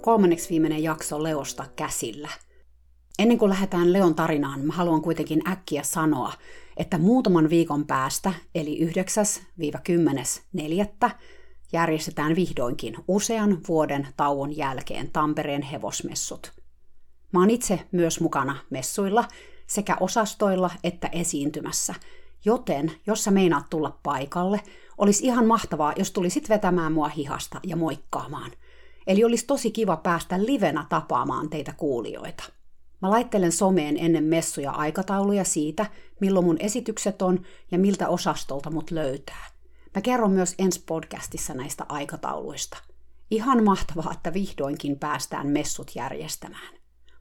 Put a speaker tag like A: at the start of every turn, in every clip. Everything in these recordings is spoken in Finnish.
A: Kolmanneksi viimeinen jakso Leosta käsillä. Ennen kuin lähdetään Leon tarinaan, mä haluan kuitenkin äkkiä sanoa, että muutaman viikon päästä, eli 9-10.4. järjestetään vihdoinkin usean vuoden tauon jälkeen Tampereen hevosmessut. Mä oon itse myös mukana messuilla sekä osastoilla että esiintymässä, joten jos sä meinaat tulla paikalle, olisi ihan mahtavaa, jos tulisit vetämään mua hihasta ja moikkaamaan – Eli olisi tosi kiva päästä livenä tapaamaan teitä kuulijoita. Mä laittelen someen ennen messuja aikatauluja siitä, milloin mun esitykset on ja miltä osastolta mut löytää. Mä kerron myös ensi podcastissa näistä aikatauluista. Ihan mahtavaa, että vihdoinkin päästään messut järjestämään.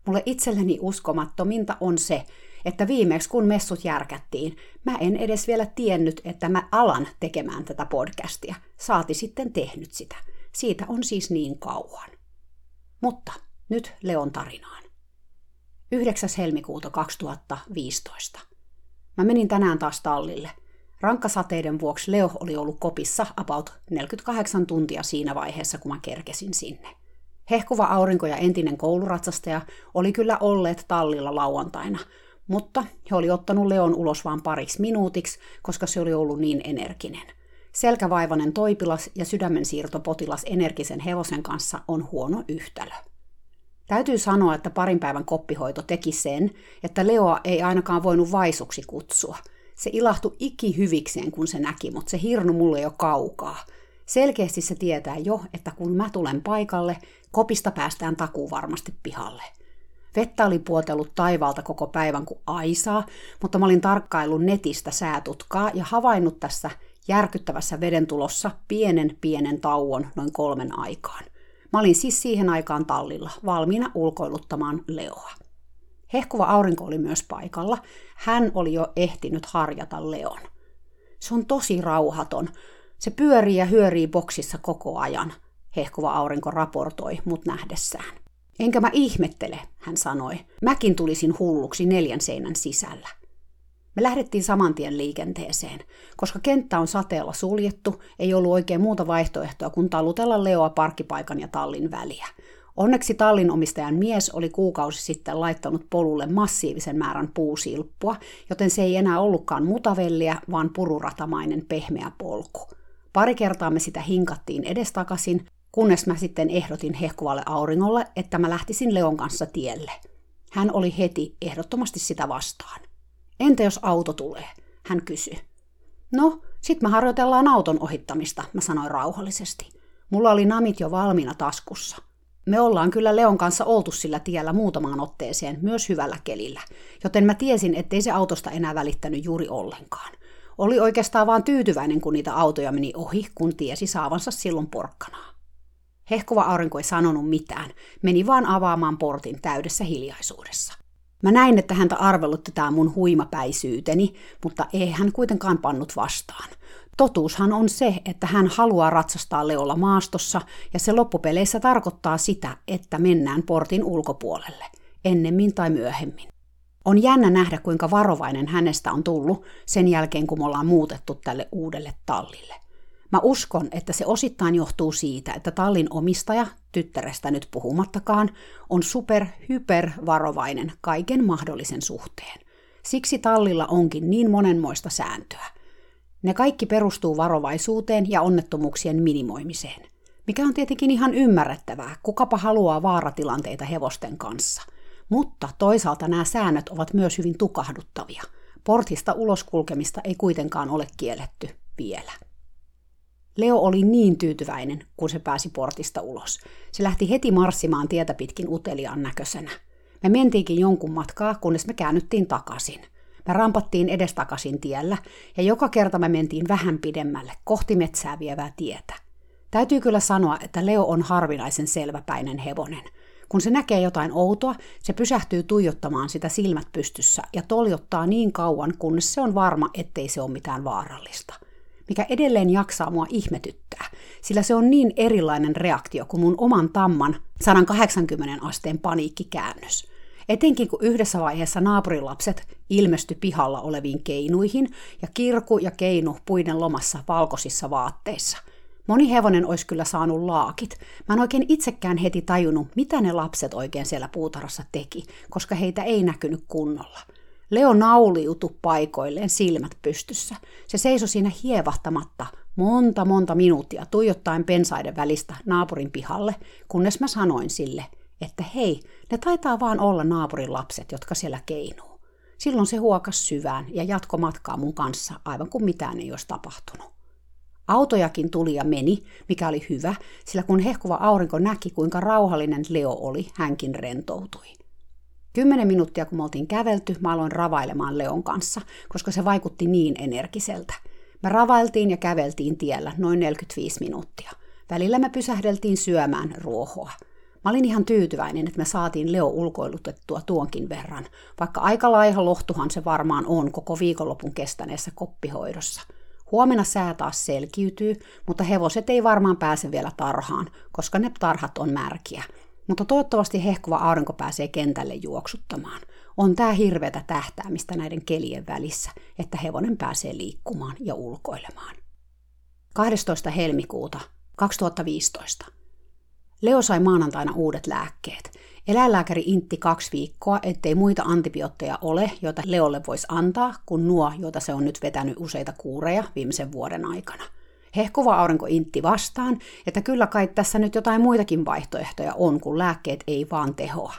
A: Mulle itselleni uskomattominta on se, että viimeksi kun messut järkättiin, mä en edes vielä tiennyt, että mä alan tekemään tätä podcastia. Saati sitten tehnyt sitä. Siitä on siis niin kauan. Mutta nyt Leon tarinaan. 9. helmikuuta 2015. Mä menin tänään taas tallille. Rankkasateiden vuoksi Leo oli ollut kopissa about 48 tuntia siinä vaiheessa, kun mä kerkesin sinne. Hehkuva aurinko ja entinen kouluratsastaja oli kyllä olleet tallilla lauantaina, mutta he oli ottanut Leon ulos vain pariksi minuutiksi, koska se oli ollut niin energinen. Selkävaivainen toipilas ja sydämensiirtopotilas energisen hevosen kanssa on huono yhtälö. Täytyy sanoa, että parin päivän koppihoito teki sen, että Leoa ei ainakaan voinut vaisuksi kutsua. Se ilahtui ikihyvikseen, kun se näki, mutta se hirnu mulle jo kaukaa. Selkeästi se tietää jo, että kun mä tulen paikalle, kopista päästään takuu varmasti pihalle. Vettä oli puotellut taivaalta koko päivän kuin aisaa, mutta mä olin tarkkaillut netistä säätutkaa ja havainnut tässä järkyttävässä vedentulossa pienen pienen tauon noin kolmen aikaan. Mä olin siis siihen aikaan tallilla, valmiina ulkoiluttamaan Leoa. Hehkuva aurinko oli myös paikalla. Hän oli jo ehtinyt harjata Leon. Se on tosi rauhaton. Se pyörii ja hyörii boksissa koko ajan, hehkuva aurinko raportoi mut nähdessään. Enkä mä ihmettele, hän sanoi. Mäkin tulisin hulluksi neljän seinän sisällä. Me lähdettiin saman tien liikenteeseen. Koska kenttä on sateella suljettu, ei ollut oikein muuta vaihtoehtoa kuin talutella Leoa parkkipaikan ja tallin väliä. Onneksi tallin omistajan mies oli kuukausi sitten laittanut polulle massiivisen määrän puusilppua, joten se ei enää ollutkaan mutavelliä, vaan pururatamainen pehmeä polku. Pari kertaa me sitä hinkattiin edestakaisin, kunnes mä sitten ehdotin hehkuvalle auringolle, että mä lähtisin Leon kanssa tielle. Hän oli heti ehdottomasti sitä vastaan. Entä jos auto tulee? Hän kysyi. No, sit me harjoitellaan auton ohittamista, mä sanoin rauhallisesti. Mulla oli namit jo valmiina taskussa. Me ollaan kyllä Leon kanssa oltu sillä tiellä muutamaan otteeseen, myös hyvällä kelillä, joten mä tiesin, ettei se autosta enää välittänyt juuri ollenkaan. Oli oikeastaan vaan tyytyväinen, kun niitä autoja meni ohi, kun tiesi saavansa silloin porkkanaa. Hehkuva aurinko ei sanonut mitään, meni vaan avaamaan portin täydessä hiljaisuudessa. Mä näin, että häntä arvelutti tämä mun huimapäisyyteni, mutta ei hän kuitenkaan pannut vastaan. Totuushan on se, että hän haluaa ratsastaa Leolla maastossa, ja se loppupeleissä tarkoittaa sitä, että mennään portin ulkopuolelle, ennemmin tai myöhemmin. On jännä nähdä, kuinka varovainen hänestä on tullut sen jälkeen, kun me ollaan muutettu tälle uudelle tallille. Mä uskon, että se osittain johtuu siitä, että tallin omistaja, tyttärestä nyt puhumattakaan, on super hyper varovainen kaiken mahdollisen suhteen. Siksi tallilla onkin niin monenmoista sääntöä. Ne kaikki perustuu varovaisuuteen ja onnettomuuksien minimoimiseen. Mikä on tietenkin ihan ymmärrettävää, kukapa haluaa vaaratilanteita hevosten kanssa. Mutta toisaalta nämä säännöt ovat myös hyvin tukahduttavia. Portista ulos kulkemista ei kuitenkaan ole kielletty vielä. Leo oli niin tyytyväinen, kun se pääsi portista ulos. Se lähti heti marssimaan tietä pitkin uteliaan näköisenä. Me mentiinkin jonkun matkaa, kunnes me käännyttiin takaisin. Me rampattiin edestakaisin tiellä, ja joka kerta me mentiin vähän pidemmälle, kohti metsää vievää tietä. Täytyy kyllä sanoa, että Leo on harvinaisen selväpäinen hevonen. Kun se näkee jotain outoa, se pysähtyy tuijottamaan sitä silmät pystyssä ja toljottaa niin kauan, kunnes se on varma, ettei se ole mitään vaarallista. Mikä edelleen jaksaa mua ihmetyttää, sillä se on niin erilainen reaktio kuin mun oman tamman 180 asteen paniikkikäännös. Etenkin kun yhdessä vaiheessa naapurilapset ilmesty pihalla oleviin keinuihin ja kirku ja keinu puiden lomassa valkoisissa vaatteissa. Moni hevonen olisi kyllä saanut laakit. Mä en oikein itsekään heti tajunnut, mitä ne lapset oikein siellä puutarhassa teki, koska heitä ei näkynyt kunnolla. Leo nauliutui paikoilleen silmät pystyssä. Se seisoi siinä hievahtamatta monta monta minuuttia tuijottaen pensaiden välistä naapurin pihalle, kunnes mä sanoin sille, että hei, ne taitaa vaan olla naapurin lapset, jotka siellä keinuu. Silloin se huokas syvään ja jatko matkaa mun kanssa, aivan kuin mitään ei olisi tapahtunut. Autojakin tuli ja meni, mikä oli hyvä, sillä kun hehkuva aurinko näki, kuinka rauhallinen Leo oli, hänkin rentoutui. Kymmenen minuuttia kun me oltiin kävelty, mä aloin ravailemaan Leon kanssa, koska se vaikutti niin energiseltä. Me ravailtiin ja käveltiin tiellä noin 45 minuuttia. Välillä me pysähdeltiin syömään ruohoa. Mä olin ihan tyytyväinen, että me saatiin Leo ulkoilutettua tuonkin verran, vaikka aika laiha lohtuhan se varmaan on koko viikonlopun kestäneessä koppihoidossa. Huomenna sää taas selkiytyy, mutta hevoset ei varmaan pääse vielä tarhaan, koska ne tarhat on märkiä. Mutta toivottavasti hehkuva aurinko pääsee kentälle juoksuttamaan. On tää hirveätä tähtäämistä näiden kelien välissä, että hevonen pääsee liikkumaan ja ulkoilemaan. 12. helmikuuta 2015. Leo sai maanantaina uudet lääkkeet. Eläinlääkäri intti kaksi viikkoa, ettei muita antibiootteja ole, joita Leolle voisi antaa, kuin nuo, joita se on nyt vetänyt useita kuureja viimeisen vuoden aikana. Hehkuva aurinko intti vastaan, että kyllä kai tässä nyt jotain muitakin vaihtoehtoja on, kun lääkkeet ei vaan tehoa.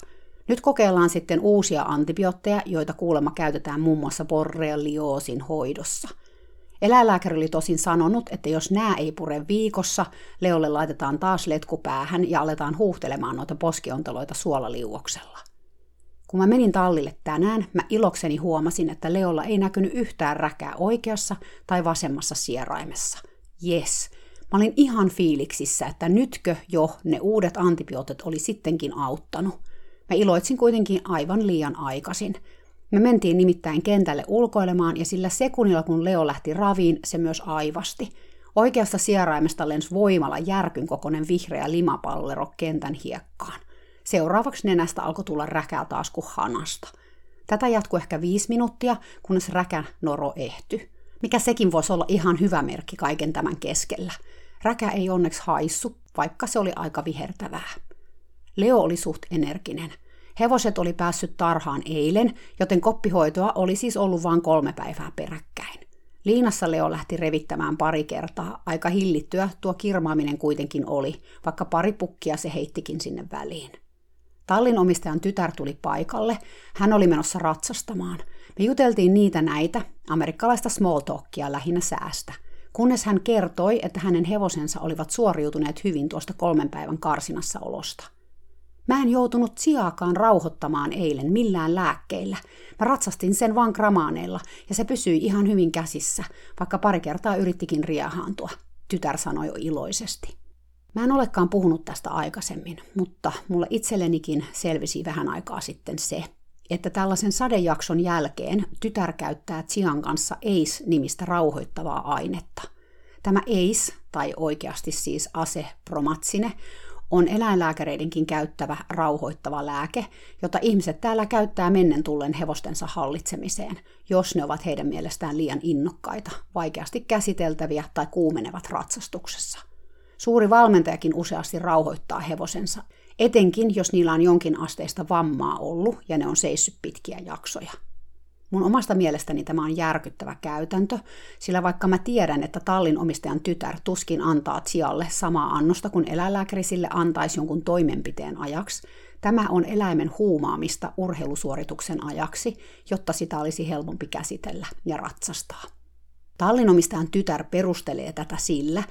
A: Nyt kokeillaan sitten uusia antibiootteja, joita kuulemma käytetään muun muassa borrelioosin hoidossa – Eläinlääkäri oli tosin sanonut, että jos nämä ei pure viikossa, Leolle laitetaan taas letku päähän ja aletaan huuhtelemaan noita poskiontoloita suolaliuoksella. Kun mä menin tallille tänään, mä ilokseni huomasin, että Leolla ei näkynyt yhtään räkää oikeassa tai vasemmassa sieraimessa. Yes, mä olin ihan fiiliksissä, että nytkö jo ne uudet antibiootit oli sittenkin auttanut. Mä iloitsin kuitenkin aivan liian aikaisin – me mentiin nimittäin kentälle ulkoilemaan ja sillä sekunnilla kun Leo lähti raviin, se myös aivasti. Oikeasta sieraimesta lensi voimalla järkyn kokoinen vihreä limapallero kentän hiekkaan. Seuraavaksi nenästä alkoi tulla räkää taas kuin hanasta. Tätä jatkui ehkä viisi minuuttia, kunnes räkä noro ehtyi. Mikä sekin voisi olla ihan hyvä merkki kaiken tämän keskellä. Räkä ei onneksi haissu, vaikka se oli aika vihertävää. Leo oli suht energinen – Hevoset oli päässyt tarhaan eilen, joten koppihoitoa oli siis ollut vain kolme päivää peräkkäin. Liinassa Leo lähti revittämään pari kertaa, aika hillittyä tuo kirmaaminen kuitenkin oli, vaikka pari pukkia se heittikin sinne väliin. Tallin omistajan tytär tuli paikalle, hän oli menossa ratsastamaan. Me juteltiin niitä näitä, amerikkalaista small talkia lähinnä säästä, kunnes hän kertoi, että hänen hevosensa olivat suoriutuneet hyvin tuosta kolmen päivän karsinassa olosta – Mä en joutunut sijaakaan rauhoittamaan eilen millään lääkkeillä. Mä ratsastin sen vaan gramaaneilla ja se pysyi ihan hyvin käsissä, vaikka pari kertaa yrittikin riehaantua, tytär sanoi jo iloisesti. Mä en olekaan puhunut tästä aikaisemmin, mutta mulle itsellenikin selvisi vähän aikaa sitten se, että tällaisen sadejakson jälkeen tytär käyttää Tsian kanssa ACE-nimistä rauhoittavaa ainetta. Tämä ACE, tai oikeasti siis ase promatsine, on eläinlääkäreidenkin käyttävä rauhoittava lääke, jota ihmiset täällä käyttää mennen tullen hevostensa hallitsemiseen, jos ne ovat heidän mielestään liian innokkaita, vaikeasti käsiteltäviä tai kuumenevat ratsastuksessa. Suuri valmentajakin useasti rauhoittaa hevosensa, etenkin jos niillä on jonkin asteista vammaa ollut ja ne on seissyt pitkiä jaksoja. Mun omasta mielestäni tämä on järkyttävä käytäntö, sillä vaikka mä tiedän, että tallin omistajan tytär tuskin antaa Tsialle samaa annosta kuin eläinlääkäri sille antaisi jonkun toimenpiteen ajaksi, tämä on eläimen huumaamista urheilusuorituksen ajaksi, jotta sitä olisi helpompi käsitellä ja ratsastaa. Tallinomistajan tytär perustelee tätä sillä,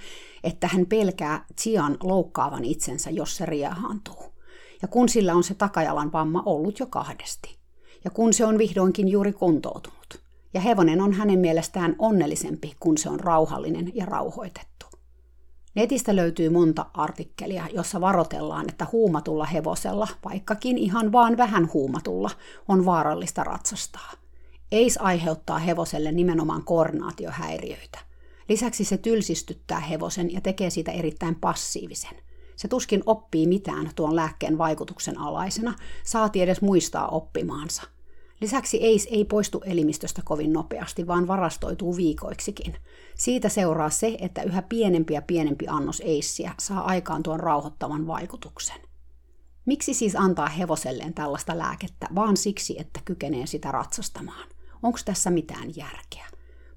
A: että hän pelkää Tsian loukkaavan itsensä, jos se riehaantuu. Ja kun sillä on se takajalan vamma ollut jo kahdesti ja kun se on vihdoinkin juuri kuntoutunut. Ja hevonen on hänen mielestään onnellisempi, kun se on rauhallinen ja rauhoitettu. Netistä löytyy monta artikkelia, jossa varotellaan, että huumatulla hevosella, vaikkakin ihan vaan vähän huumatulla, on vaarallista ratsastaa. Eis aiheuttaa hevoselle nimenomaan koordinaatiohäiriöitä. Lisäksi se tylsistyttää hevosen ja tekee siitä erittäin passiivisen. Se tuskin oppii mitään tuon lääkkeen vaikutuksen alaisena, saati edes muistaa oppimaansa – Lisäksi EIS ei poistu elimistöstä kovin nopeasti, vaan varastoituu viikoiksikin. Siitä seuraa se, että yhä pienempi ja pienempi annos EISiä saa aikaan tuon rauhoittavan vaikutuksen. Miksi siis antaa hevoselleen tällaista lääkettä vaan siksi, että kykenee sitä ratsastamaan? Onko tässä mitään järkeä?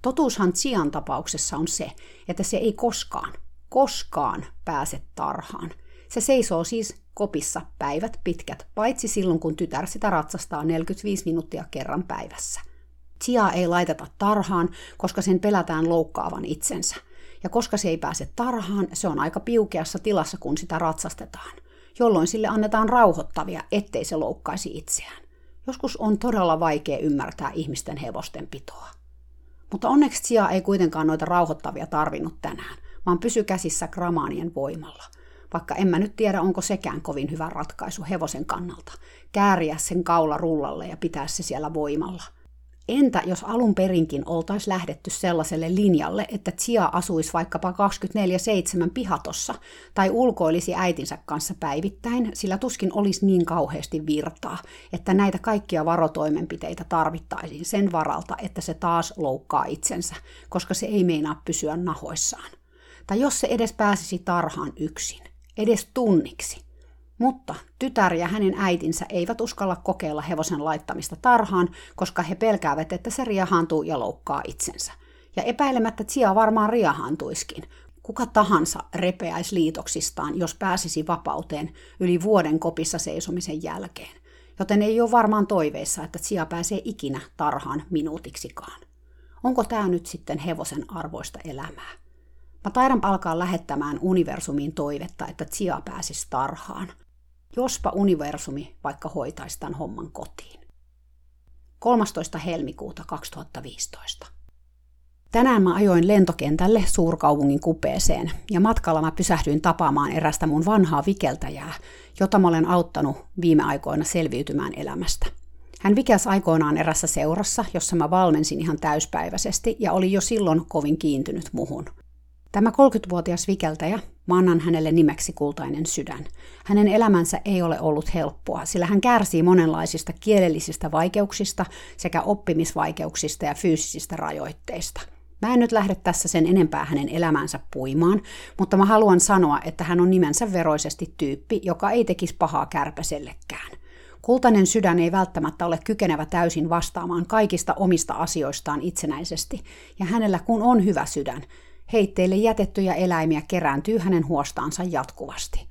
A: Totuushan Tsian tapauksessa on se, että se ei koskaan, koskaan pääse tarhaan. Se seisoo siis kopissa päivät pitkät, paitsi silloin kun tytär sitä ratsastaa 45 minuuttia kerran päivässä. Chia ei laiteta tarhaan, koska sen pelätään loukkaavan itsensä. Ja koska se ei pääse tarhaan, se on aika piukeassa tilassa, kun sitä ratsastetaan, jolloin sille annetaan rauhoittavia, ettei se loukkaisi itseään. Joskus on todella vaikea ymmärtää ihmisten hevosten pitoa. Mutta onneksi Chia ei kuitenkaan noita rauhoittavia tarvinnut tänään, vaan pysy käsissä gramaanien voimalla – vaikka en mä nyt tiedä, onko sekään kovin hyvä ratkaisu hevosen kannalta. Kääriä sen kaula rullalle ja pitää se siellä voimalla. Entä jos alun perinkin oltaisi lähdetty sellaiselle linjalle, että Chia asuisi vaikkapa 24-7 pihatossa tai ulkoilisi äitinsä kanssa päivittäin, sillä tuskin olisi niin kauheasti virtaa, että näitä kaikkia varotoimenpiteitä tarvittaisiin sen varalta, että se taas loukkaa itsensä, koska se ei meinaa pysyä nahoissaan. Tai jos se edes pääsisi tarhaan yksin edes tunniksi. Mutta tytär ja hänen äitinsä eivät uskalla kokeilla hevosen laittamista tarhaan, koska he pelkäävät, että se riahaantuu ja loukkaa itsensä. Ja epäilemättä Tsia varmaan riahaantuiskin. Kuka tahansa repeäisi liitoksistaan, jos pääsisi vapauteen yli vuoden kopissa seisomisen jälkeen. Joten ei ole varmaan toiveissa, että Tsia pääsee ikinä tarhaan minuutiksikaan. Onko tämä nyt sitten hevosen arvoista elämää? Mä taidan alkaa lähettämään universumiin toivetta, että Tsia pääsisi tarhaan. Jospa universumi vaikka hoitaisi tämän homman kotiin. 13. helmikuuta 2015. Tänään mä ajoin lentokentälle suurkaupungin kupeeseen ja matkalla mä pysähdyin tapaamaan erästä mun vanhaa vikeltäjää, jota mä olen auttanut viime aikoina selviytymään elämästä. Hän vikäs aikoinaan erässä seurassa, jossa mä valmensin ihan täyspäiväisesti ja oli jo silloin kovin kiintynyt muhun – Tämä 30-vuotias vikeltäjä, mä annan hänelle nimeksi kultainen sydän. Hänen elämänsä ei ole ollut helppoa, sillä hän kärsii monenlaisista kielellisistä vaikeuksista sekä oppimisvaikeuksista ja fyysisistä rajoitteista. Mä en nyt lähde tässä sen enempää hänen elämänsä puimaan, mutta mä haluan sanoa, että hän on nimensä veroisesti tyyppi, joka ei tekisi pahaa kärpäsellekään. Kultainen sydän ei välttämättä ole kykenevä täysin vastaamaan kaikista omista asioistaan itsenäisesti, ja hänellä kun on hyvä sydän, Heitteille jätettyjä eläimiä kerääntyy hänen huostaansa jatkuvasti.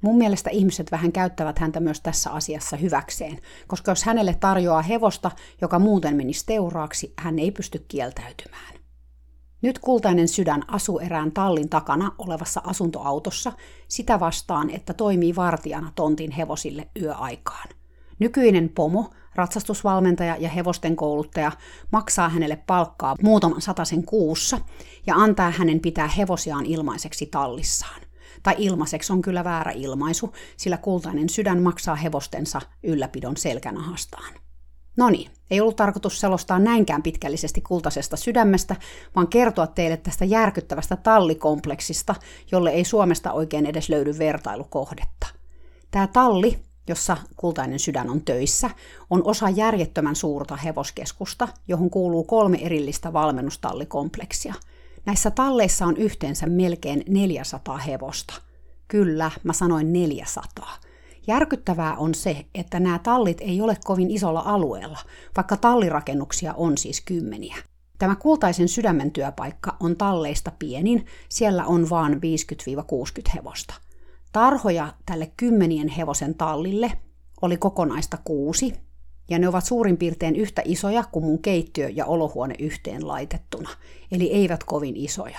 A: Mun mielestä ihmiset vähän käyttävät häntä myös tässä asiassa hyväkseen, koska jos hänelle tarjoaa hevosta, joka muuten menisi teuraaksi, hän ei pysty kieltäytymään. Nyt kultainen sydän asuu erään tallin takana olevassa asuntoautossa sitä vastaan, että toimii vartijana tontin hevosille yöaikaan. Nykyinen pomo ratsastusvalmentaja ja hevosten kouluttaja maksaa hänelle palkkaa muutaman sataisen kuussa ja antaa hänen pitää hevosiaan ilmaiseksi tallissaan. Tai ilmaiseksi on kyllä väärä ilmaisu, sillä kultainen sydän maksaa hevostensa ylläpidon selkänahastaan. No niin, ei ollut tarkoitus selostaa näinkään pitkällisesti kultaisesta sydämestä, vaan kertoa teille tästä järkyttävästä tallikompleksista, jolle ei Suomesta oikein edes löydy vertailukohdetta. Tämä talli jossa kultainen sydän on töissä, on osa järjettömän suurta hevoskeskusta, johon kuuluu kolme erillistä valmennustallikompleksia. Näissä talleissa on yhteensä melkein 400 hevosta. Kyllä, mä sanoin 400. Järkyttävää on se, että nämä tallit ei ole kovin isolla alueella, vaikka tallirakennuksia on siis kymmeniä. Tämä kultaisen sydämen työpaikka on talleista pienin, siellä on vain 50-60 hevosta. Tarhoja tälle kymmenien hevosen tallille oli kokonaista kuusi, ja ne ovat suurin piirtein yhtä isoja kuin mun keittiö ja olohuone yhteen laitettuna, eli eivät kovin isoja.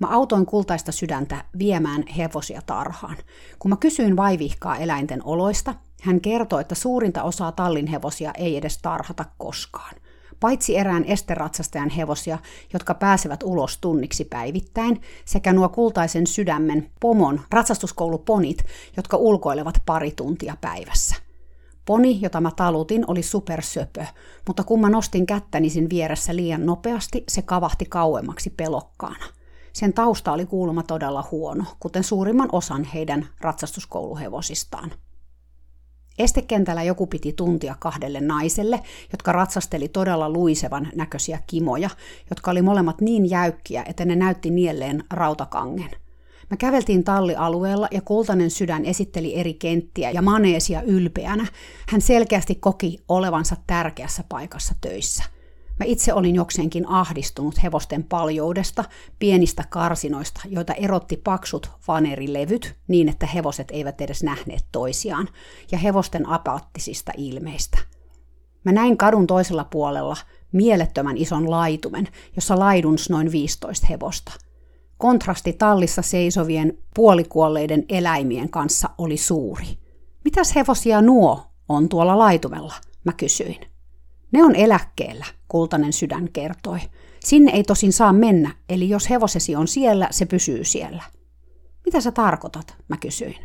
A: Mä autoin kultaista sydäntä viemään hevosia tarhaan. Kun mä kysyin vaivihkaa eläinten oloista, hän kertoi, että suurinta osaa tallin hevosia ei edes tarhata koskaan. paitsi erään esteratsastajan hevosia, jotka pääsevät ulos tunniksi päivittäin, sekä nuo kultaisen sydämen pomon ratsastuskouluponit, jotka ulkoilevat pari tuntia päivässä. Poni, jota mä talutin, oli supersöpö, mutta kun mä nostin kättäni sen vieressä liian nopeasti, se kavahti kauemmaksi pelokkaana. Sen tausta oli kuulemma todella huono, kuten suurimman osan heidän ratsastuskouluhevosistaan. Estekentällä joku piti tuntia kahdelle naiselle, jotka ratsasteli todella luisevan näköisiä kimoja, jotka oli molemmat niin jäykkiä, että ne näytti nielleen rautakangen. Me käveltiin tallialueella ja kultainen sydän esitteli eri kenttiä ja maneesia ylpeänä. Hän selkeästi koki olevansa tärkeässä paikassa töissä – Mä itse olin jokseenkin ahdistunut hevosten paljoudesta, pienistä karsinoista, joita erotti paksut vanerilevyt niin, että hevoset eivät edes nähneet toisiaan, ja hevosten apaattisista ilmeistä. Mä näin kadun toisella puolella mielettömän ison laitumen, jossa laiduns noin 15 hevosta. Kontrasti tallissa seisovien puolikuolleiden eläimien kanssa oli suuri. Mitäs hevosia nuo on tuolla laitumella, mä kysyin. Ne on eläkkeellä, kultainen sydän kertoi. Sinne ei tosin saa mennä, eli jos hevosesi on siellä, se pysyy siellä. Mitä sä tarkoitat, mä kysyin.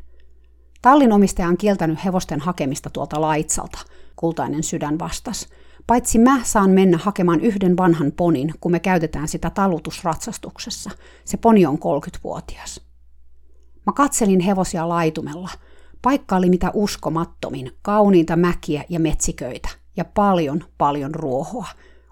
A: Tallin omistaja on kieltänyt hevosten hakemista tuolta laitsalta, kultainen sydän vastas. Paitsi mä saan mennä hakemaan yhden vanhan ponin, kun me käytetään sitä talutusratsastuksessa. Se poni on 30-vuotias. Mä katselin hevosia laitumella. Paikka oli mitä uskomattomin, kauniita mäkiä ja metsiköitä ja paljon, paljon ruohoa.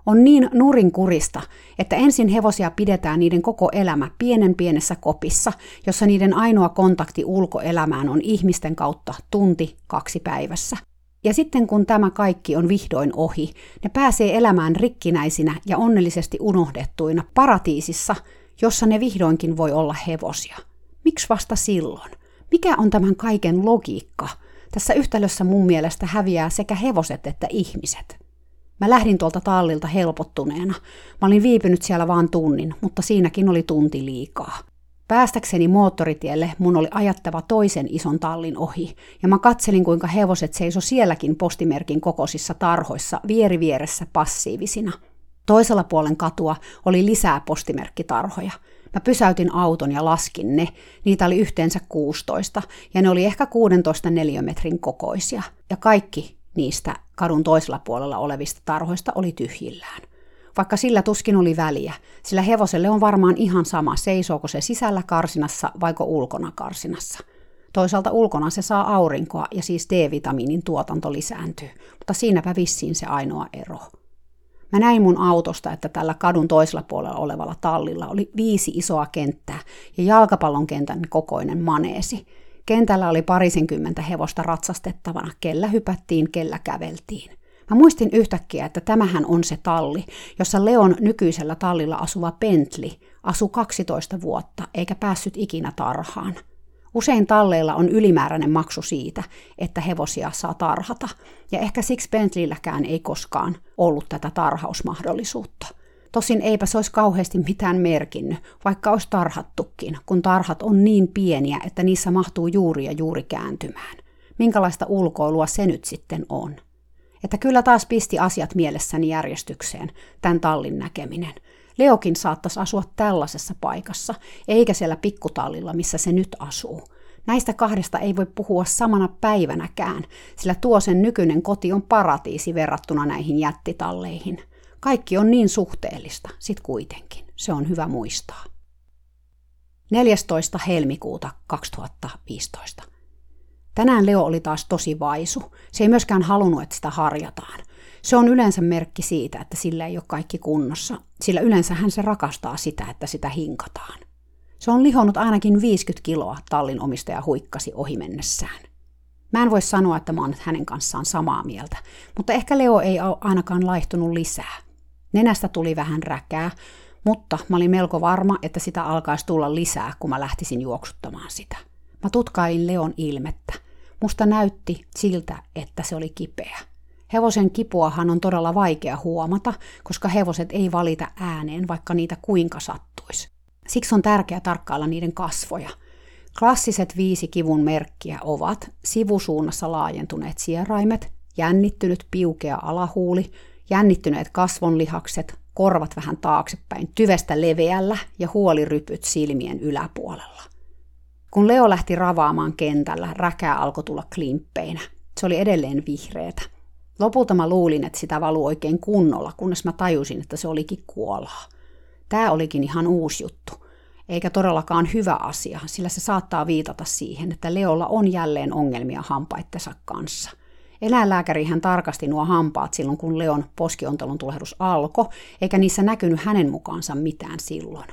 A: On niin nurinkurista, että ensin hevosia pidetään niiden koko elämä pienen pienessä kopissa, jossa niiden ainoa kontakti ulkoelämään on ihmisten kautta tunti kaksi päivässä. Ja sitten kun tämä kaikki on vihdoin ohi, ne pääsee elämään rikkinäisinä ja onnellisesti unohdettuina paratiisissa, jossa ne vihdoinkin voi olla hevosia. Miksi vasta silloin? Mikä on tämän kaiken logiikka? Tässä yhtälössä mun mielestä häviää sekä hevoset että ihmiset. Mä lähdin tuolta tallilta helpottuneena. Mä olin viipynyt siellä vaan tunnin, mutta siinäkin oli tunti liikaa. Päästäkseni moottoritielle mun oli ajattava toisen ison tallin ohi, ja mä katselin kuinka hevoset seiso sielläkin postimerkin kokoisissa tarhoissa vieri vieressä passiivisina. Toisella puolen katua oli lisää postimerkkitarhoja – Mä pysäytin auton ja laskin ne. Niitä oli yhteensä 16 ja ne oli ehkä 16 neliömetrin kokoisia. Ja kaikki niistä kadun toisella puolella olevista tarhoista oli tyhjillään. Vaikka sillä tuskin oli väliä, sillä hevoselle on varmaan ihan sama, seisooko se sisällä karsinassa vaiko ulkona karsinassa. Toisaalta ulkona se saa aurinkoa ja siis D-vitamiinin tuotanto lisääntyy, mutta siinäpä vissiin se ainoa ero. Mä näin mun autosta, että tällä kadun toisella puolella olevalla tallilla oli viisi isoa kenttää ja jalkapallon kentän kokoinen maneesi. Kentällä oli parisenkymmentä hevosta ratsastettavana, kellä hypättiin, kellä käveltiin. Mä muistin yhtäkkiä, että tämähän on se talli, jossa Leon nykyisellä tallilla asuva Pentli asu 12 vuotta eikä päässyt ikinä tarhaan – Usein talleilla on ylimääräinen maksu siitä, että hevosia saa tarhata, ja ehkä siksi Bentleylläkään ei koskaan ollut tätä tarhausmahdollisuutta. Tosin eipä se olisi kauheasti mitään merkinnyt, vaikka olisi tarhattukin, kun tarhat on niin pieniä, että niissä mahtuu juuri ja juuri kääntymään. Minkälaista ulkoilua se nyt sitten on? Että kyllä taas pisti asiat mielessäni järjestykseen, tämän tallin näkeminen – Leokin saattaisi asua tällaisessa paikassa, eikä siellä pikkutallilla, missä se nyt asuu. Näistä kahdesta ei voi puhua samana päivänäkään, sillä tuo sen nykyinen koti on paratiisi verrattuna näihin jättitalleihin. Kaikki on niin suhteellista, sit kuitenkin. Se on hyvä muistaa. 14. helmikuuta 2015. Tänään Leo oli taas tosi vaisu. Se ei myöskään halunnut, että sitä harjataan. Se on yleensä merkki siitä, että sillä ei ole kaikki kunnossa, sillä yleensähän se rakastaa sitä, että sitä hinkataan. Se on lihonnut ainakin 50 kiloa, tallin omistaja huikkasi ohi mennessään. Mä en voi sanoa, että mä oon hänen kanssaan samaa mieltä, mutta ehkä Leo ei ole ainakaan laihtunut lisää. Nenästä tuli vähän räkää, mutta mä olin melko varma, että sitä alkaisi tulla lisää, kun mä lähtisin juoksuttamaan sitä. Mä tutkailin Leon ilmettä. Musta näytti siltä, että se oli kipeä. Hevosen kipuahan on todella vaikea huomata, koska hevoset ei valita ääneen, vaikka niitä kuinka sattuisi. Siksi on tärkeää tarkkailla niiden kasvoja. Klassiset viisi kivun merkkiä ovat sivusuunnassa laajentuneet sieraimet, jännittynyt piukea alahuuli, Jännittyneet kasvonlihakset, korvat vähän taaksepäin, tyvestä leveällä ja huolirypyt silmien yläpuolella. Kun Leo lähti ravaamaan kentällä, räkää alkoi tulla klimppeinä. Se oli edelleen vihreätä. Lopulta mä luulin, että sitä valuu oikein kunnolla, kunnes mä tajusin, että se olikin kuolaa. Tämä olikin ihan uusi juttu, eikä todellakaan hyvä asia, sillä se saattaa viitata siihen, että Leolla on jälleen ongelmia hampaittensa kanssa. Eläinlääkäri hän tarkasti nuo hampaat silloin, kun Leon poskiontelun tulehdus alkoi, eikä niissä näkynyt hänen mukaansa mitään silloin.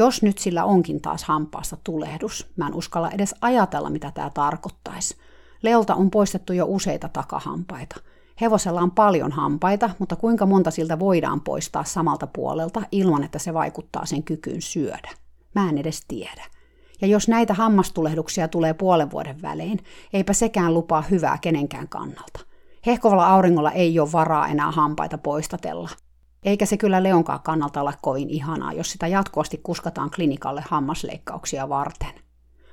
A: Jos nyt sillä onkin taas hampaassa tulehdus, mä en uskalla edes ajatella, mitä tämä tarkoittaisi. Leolta on poistettu jo useita takahampaita. Hevosella on paljon hampaita, mutta kuinka monta siltä voidaan poistaa samalta puolelta ilman, että se vaikuttaa sen kykyyn syödä? Mä en edes tiedä. Ja jos näitä hammastulehduksia tulee puolen vuoden välein, eipä sekään lupaa hyvää kenenkään kannalta. Hehkovalla auringolla ei ole varaa enää hampaita poistatella. Eikä se kyllä Leonkaan kannalta ole kovin ihanaa, jos sitä jatkuvasti kuskataan klinikalle hammasleikkauksia varten.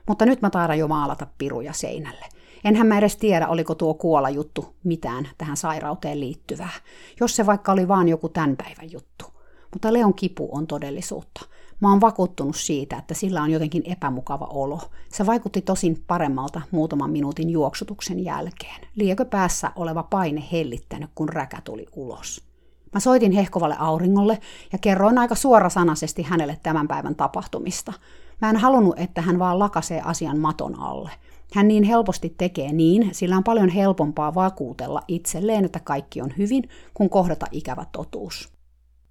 A: Mutta nyt mä taidan jo maalata piruja seinälle. Enhän mä edes tiedä, oliko tuo kuola juttu mitään tähän sairauteen liittyvää, jos se vaikka oli vaan joku tämän päivän juttu. Mutta Leon kipu on todellisuutta. Mä oon vakuuttunut siitä, että sillä on jotenkin epämukava olo. Se vaikutti tosin paremmalta muutaman minuutin juoksutuksen jälkeen. Liekö päässä oleva paine hellittänyt, kun räkä tuli ulos. Mä soitin hehkovalle auringolle ja kerroin aika suorasanaisesti hänelle tämän päivän tapahtumista. Mä en halunnut, että hän vaan lakasee asian maton alle. Hän niin helposti tekee niin, sillä on paljon helpompaa vakuutella itselleen, että kaikki on hyvin, kun kohdata ikävä totuus.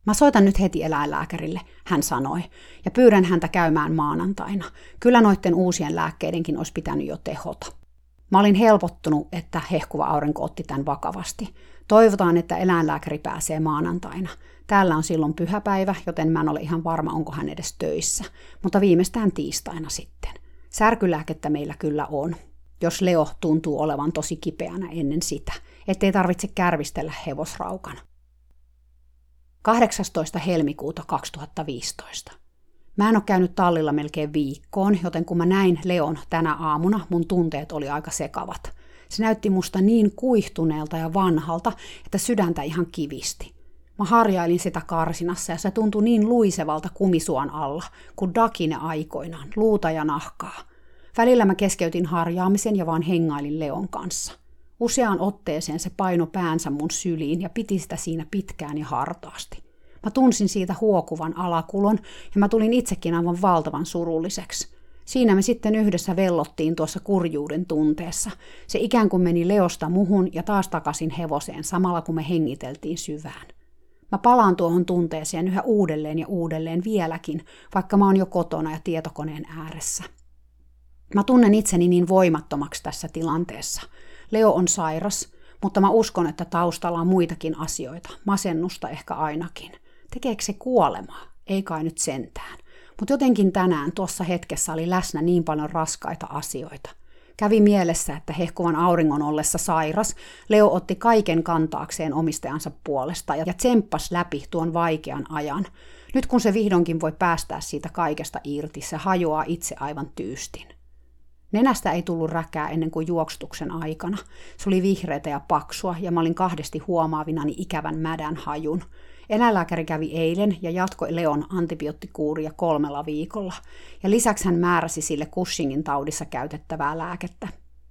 A: Mä soitan nyt heti eläinlääkärille, hän sanoi, ja pyydän häntä käymään maanantaina. Kyllä noiden uusien lääkkeidenkin olisi pitänyt jo tehota. Mä olin helpottunut, että hehkuva aurinko otti tämän vakavasti. Toivotaan, että eläinlääkäri pääsee maanantaina. Täällä on silloin pyhäpäivä, joten mä en ole ihan varma, onko hän edes töissä. Mutta viimeistään tiistaina sitten. Särkylääkettä meillä kyllä on, jos Leo tuntuu olevan tosi kipeänä ennen sitä, ettei tarvitse kärvistellä hevosraukan. 18. helmikuuta 2015. Mä en ole käynyt tallilla melkein viikkoon, joten kun mä näin Leon tänä aamuna, mun tunteet oli aika sekavat. Se näytti musta niin kuihtuneelta ja vanhalta, että sydäntä ihan kivisti. Mä harjailin sitä karsinassa ja se tuntui niin luisevalta kumisuon alla, kuin dakine aikoinaan, luuta ja nahkaa. Välillä mä keskeytin harjaamisen ja vaan hengailin Leon kanssa. Useaan otteeseen se paino päänsä mun syliin ja piti sitä siinä pitkään ja hartaasti. Mä tunsin siitä huokuvan alakulon ja mä tulin itsekin aivan valtavan surulliseksi. Siinä me sitten yhdessä vellottiin tuossa kurjuuden tunteessa. Se ikään kuin meni leosta muhun ja taas takaisin hevoseen samalla kun me hengiteltiin syvään. Mä palaan tuohon tunteeseen yhä uudelleen ja uudelleen vieläkin, vaikka mä oon jo kotona ja tietokoneen ääressä. Mä tunnen itseni niin voimattomaksi tässä tilanteessa. Leo on sairas, mutta mä uskon, että taustalla on muitakin asioita, masennusta ehkä ainakin. Tekeekö se kuolemaa? Ei kai nyt sentään. Mutta jotenkin tänään tuossa hetkessä oli läsnä niin paljon raskaita asioita. Kävi mielessä, että hehkuvan auringon ollessa sairas, Leo otti kaiken kantaakseen omistajansa puolesta ja tsemppasi läpi tuon vaikean ajan. Nyt kun se vihdoinkin voi päästää siitä kaikesta irti, se hajoaa itse aivan tyystin. Nenästä ei tullut räkää ennen kuin juoksutuksen aikana. Se oli vihreätä ja paksua, ja mä olin kahdesti huomaavinani ikävän mädän hajun. Eläinlääkäri kävi eilen ja jatkoi Leon antibioottikuuria kolmella viikolla. Ja lisäksi hän määräsi sille Cushingin taudissa käytettävää lääkettä.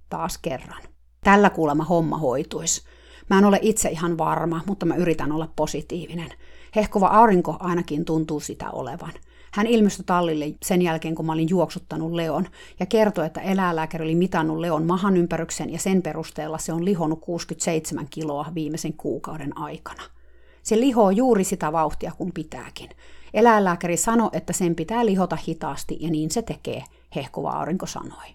A: Taas kerran. Tällä kuulemma homma hoituisi. Mä en ole itse ihan varma, mutta mä yritän olla positiivinen. Hehkova aurinko ainakin tuntuu sitä olevan. Hän ilmestyi tallille sen jälkeen, kun mä olin juoksuttanut Leon, ja kertoi, että eläinlääkäri oli mitannut Leon mahan ympäryksen, ja sen perusteella se on lihonnut 67 kiloa viimeisen kuukauden aikana. Se lihoo juuri sitä vauhtia, kun pitääkin. Eläinlääkäri sanoi, että sen pitää lihota hitaasti, ja niin se tekee, hehkuva aurinko sanoi.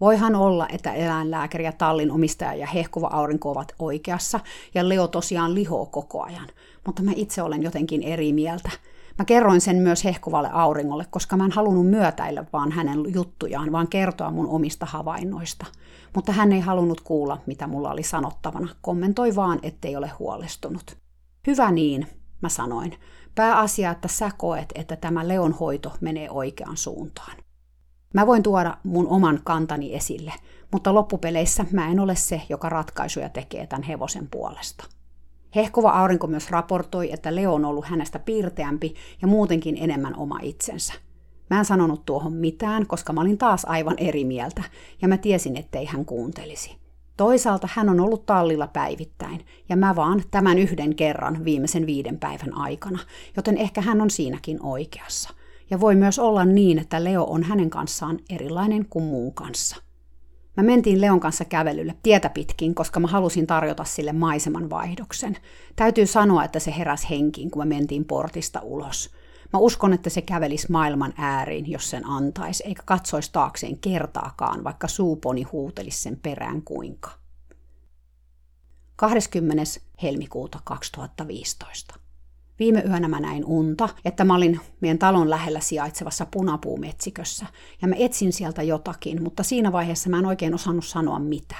A: Voihan olla, että eläinlääkäri ja tallin omistaja ja hehkuva aurinko ovat oikeassa, ja Leo tosiaan lihoo koko ajan, mutta mä itse olen jotenkin eri mieltä. Mä kerroin sen myös hehkuvalle auringolle, koska mä en halunnut myötäillä vaan hänen juttujaan, vaan kertoa mun omista havainnoista. Mutta hän ei halunnut kuulla, mitä mulla oli sanottavana, kommentoi vaan, ettei ole huolestunut. Hyvä niin, mä sanoin. Pääasia, että sä koet, että tämä Leon hoito menee oikeaan suuntaan. Mä voin tuoda mun oman kantani esille, mutta loppupeleissä mä en ole se, joka ratkaisuja tekee tämän hevosen puolesta. Hehkuva aurinko myös raportoi, että Leo on ollut hänestä piirteämpi ja muutenkin enemmän oma itsensä. Mä en sanonut tuohon mitään, koska mä olin taas aivan eri mieltä, ja mä tiesin, ettei hän kuuntelisi. Toisaalta hän on ollut tallilla päivittäin, ja mä vaan tämän yhden kerran viimeisen viiden päivän aikana, joten ehkä hän on siinäkin oikeassa. Ja voi myös olla niin, että Leo on hänen kanssaan erilainen kuin muun kanssa. Mä mentiin Leon kanssa kävelylle tietä pitkin, koska mä halusin tarjota sille maiseman vaihdoksen. Täytyy sanoa, että se heräs henkiin, kun me mentiin portista ulos. Mä uskon, että se kävelisi maailman ääriin, jos sen antaisi, eikä katsoisi taakseen kertaakaan, vaikka suuponi huutelisi sen perään kuinka. 20. helmikuuta 2015. Viime yönä mä näin unta, että mä olin meidän talon lähellä sijaitsevassa punapuumetsikössä, ja mä etsin sieltä jotakin, mutta siinä vaiheessa mä en oikein osannut sanoa mitä.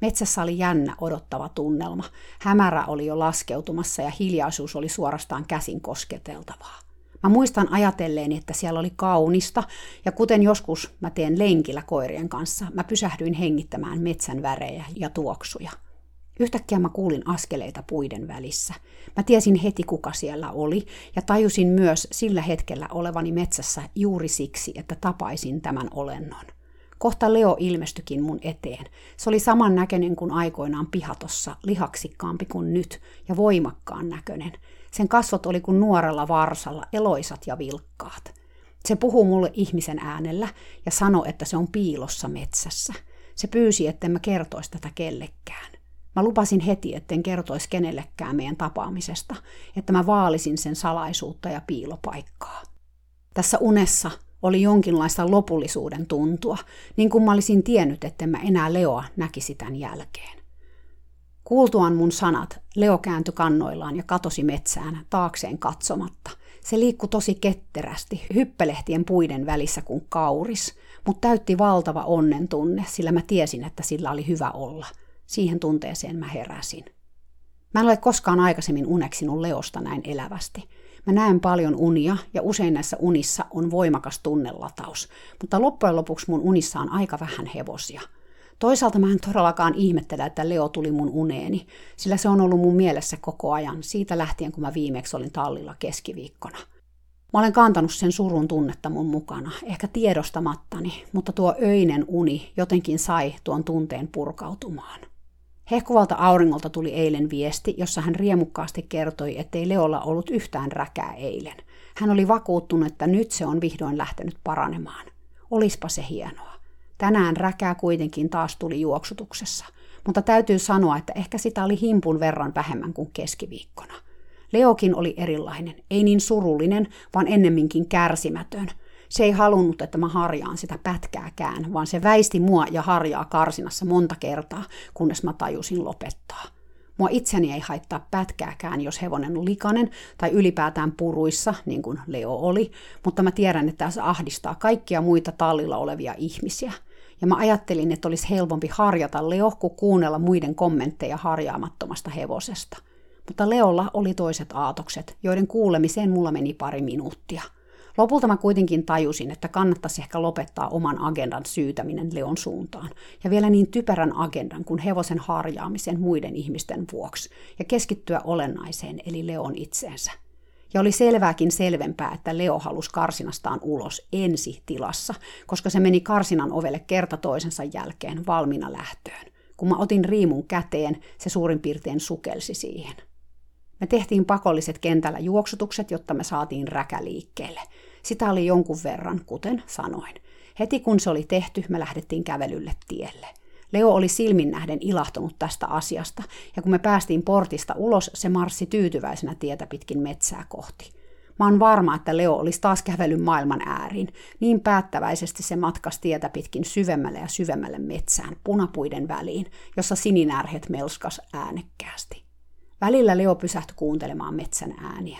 A: Metsässä oli jännä odottava tunnelma. Hämärä oli jo laskeutumassa ja hiljaisuus oli suorastaan käsin kosketeltavaa. Mä muistan ajatelleeni, että siellä oli kaunista, ja kuten joskus mä teen lenkillä koirien kanssa, mä pysähdyin hengittämään metsän värejä ja tuoksuja. Yhtäkkiä mä kuulin askeleita puiden välissä. Mä tiesin heti, kuka siellä oli, ja tajusin myös sillä hetkellä olevani metsässä juuri siksi, että tapaisin tämän olennon. Kohta Leo ilmestykin mun eteen. Se oli saman näköinen kuin aikoinaan pihatossa, lihaksikkaampi kuin nyt ja voimakkaan näköinen. Sen kasvot oli kuin nuorella varsalla, eloisat ja vilkkaat. Se puhuu mulle ihmisen äänellä ja sanoi, että se on piilossa metsässä. Se pyysi, etten mä kertoisi tätä kellekään. Mä lupasin heti, etten kertoisi kenellekään meidän tapaamisesta, että mä vaalisin sen salaisuutta ja piilopaikkaa. Tässä unessa oli jonkinlaista lopullisuuden tuntua, niin kuin mä olisin tiennyt, etten mä enää Leoa näkisi tämän jälkeen. Kuultuaan mun sanat, Leo kääntyi kannoillaan ja katosi metsään taakseen katsomatta. Se liikkui tosi ketterästi, hyppelehtien puiden välissä kuin kauris, mutta täytti valtava onnen tunne, sillä mä tiesin, että sillä oli hyvä olla. Siihen tunteeseen mä heräsin. Mä en ole koskaan aikaisemmin uneksinut Leosta näin elävästi. Mä näen paljon unia ja usein näissä unissa on voimakas tunnelataus, mutta loppujen lopuksi mun unissa on aika vähän hevosia – Toisaalta mä en todellakaan ihmettele, että Leo tuli mun uneeni, sillä se on ollut mun mielessä koko ajan, siitä lähtien kun mä viimeksi olin tallilla keskiviikkona. Mä olen kantanut sen surun tunnetta mun mukana, ehkä tiedostamattani, mutta tuo öinen uni jotenkin sai tuon tunteen purkautumaan. Hehkuvalta auringolta tuli eilen viesti, jossa hän riemukkaasti kertoi, ettei Leolla ollut yhtään räkää eilen. Hän oli vakuuttunut, että nyt se on vihdoin lähtenyt paranemaan. Olispa se hienoa. Tänään räkää kuitenkin taas tuli juoksutuksessa, mutta täytyy sanoa, että ehkä sitä oli himpun verran vähemmän kuin keskiviikkona. Leokin oli erilainen, ei niin surullinen, vaan ennemminkin kärsimätön. Se ei halunnut, että mä harjaan sitä pätkääkään, vaan se väisti mua ja harjaa karsinassa monta kertaa, kunnes mä tajusin lopettaa. Mua itseni ei haittaa pätkääkään, jos hevonen on likainen tai ylipäätään puruissa, niin kuin Leo oli, mutta mä tiedän, että se ahdistaa kaikkia muita tallilla olevia ihmisiä. Ja mä ajattelin, että olisi helpompi harjata Leo kuin kuunnella muiden kommentteja harjaamattomasta hevosesta. Mutta Leolla oli toiset aatokset, joiden kuulemiseen mulla meni pari minuuttia – Lopulta mä kuitenkin tajusin, että kannattaisi ehkä lopettaa oman agendan syytäminen Leon suuntaan, ja vielä niin typerän agendan kuin hevosen harjaamisen muiden ihmisten vuoksi, ja keskittyä olennaiseen, eli Leon itseensä. Ja oli selvääkin selvempää, että Leo halusi karsinastaan ulos ensi tilassa, koska se meni karsinan ovelle kerta toisensa jälkeen valmiina lähtöön. Kun mä otin riimun käteen, se suurin piirtein sukelsi siihen. Me tehtiin pakolliset kentällä juoksutukset, jotta me saatiin räkä liikkeelle. Sitä oli jonkun verran, kuten sanoin. Heti kun se oli tehty, me lähdettiin kävelylle tielle. Leo oli silmin nähden ilahtunut tästä asiasta, ja kun me päästiin portista ulos, se marssi tyytyväisenä tietä pitkin metsää kohti. Mä oon varma, että Leo olisi taas kävelyn maailman ääriin. Niin päättäväisesti se matkasi tietä pitkin syvemmälle ja syvemmälle metsään, punapuiden väliin, jossa sininärhet melskas äänekkäästi. Välillä Leo pysähtyi kuuntelemaan metsän ääniä.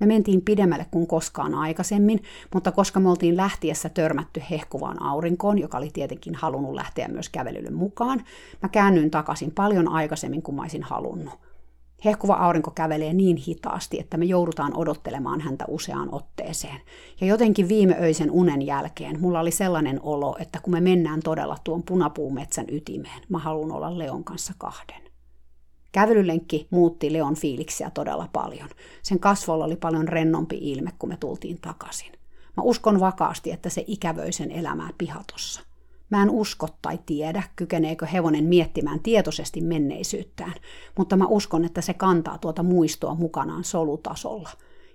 A: Me mentiin pidemmälle kuin koskaan aikaisemmin, mutta koska me oltiin lähtiessä törmätty hehkuvaan aurinkoon, joka oli tietenkin halunnut lähteä myös kävelylle mukaan, mä käännyin takaisin paljon aikaisemmin kuin mä olisin halunnut. Hehkuva aurinko kävelee niin hitaasti, että me joudutaan odottelemaan häntä useaan otteeseen. Ja jotenkin viime öisen unen jälkeen mulla oli sellainen olo, että kun me mennään todella tuon punapuumetsän ytimeen, mä haluan olla Leon kanssa kahden. Kävelylenkki muutti Leon fiiliksiä todella paljon. Sen kasvolla oli paljon rennompi ilme, kun me tultiin takaisin. Mä uskon vakaasti, että se ikävöi sen elämää pihatossa. Mä en usko tai tiedä, kykeneekö hevonen miettimään tietoisesti menneisyyttään, mutta mä uskon, että se kantaa tuota muistoa mukanaan solutasolla.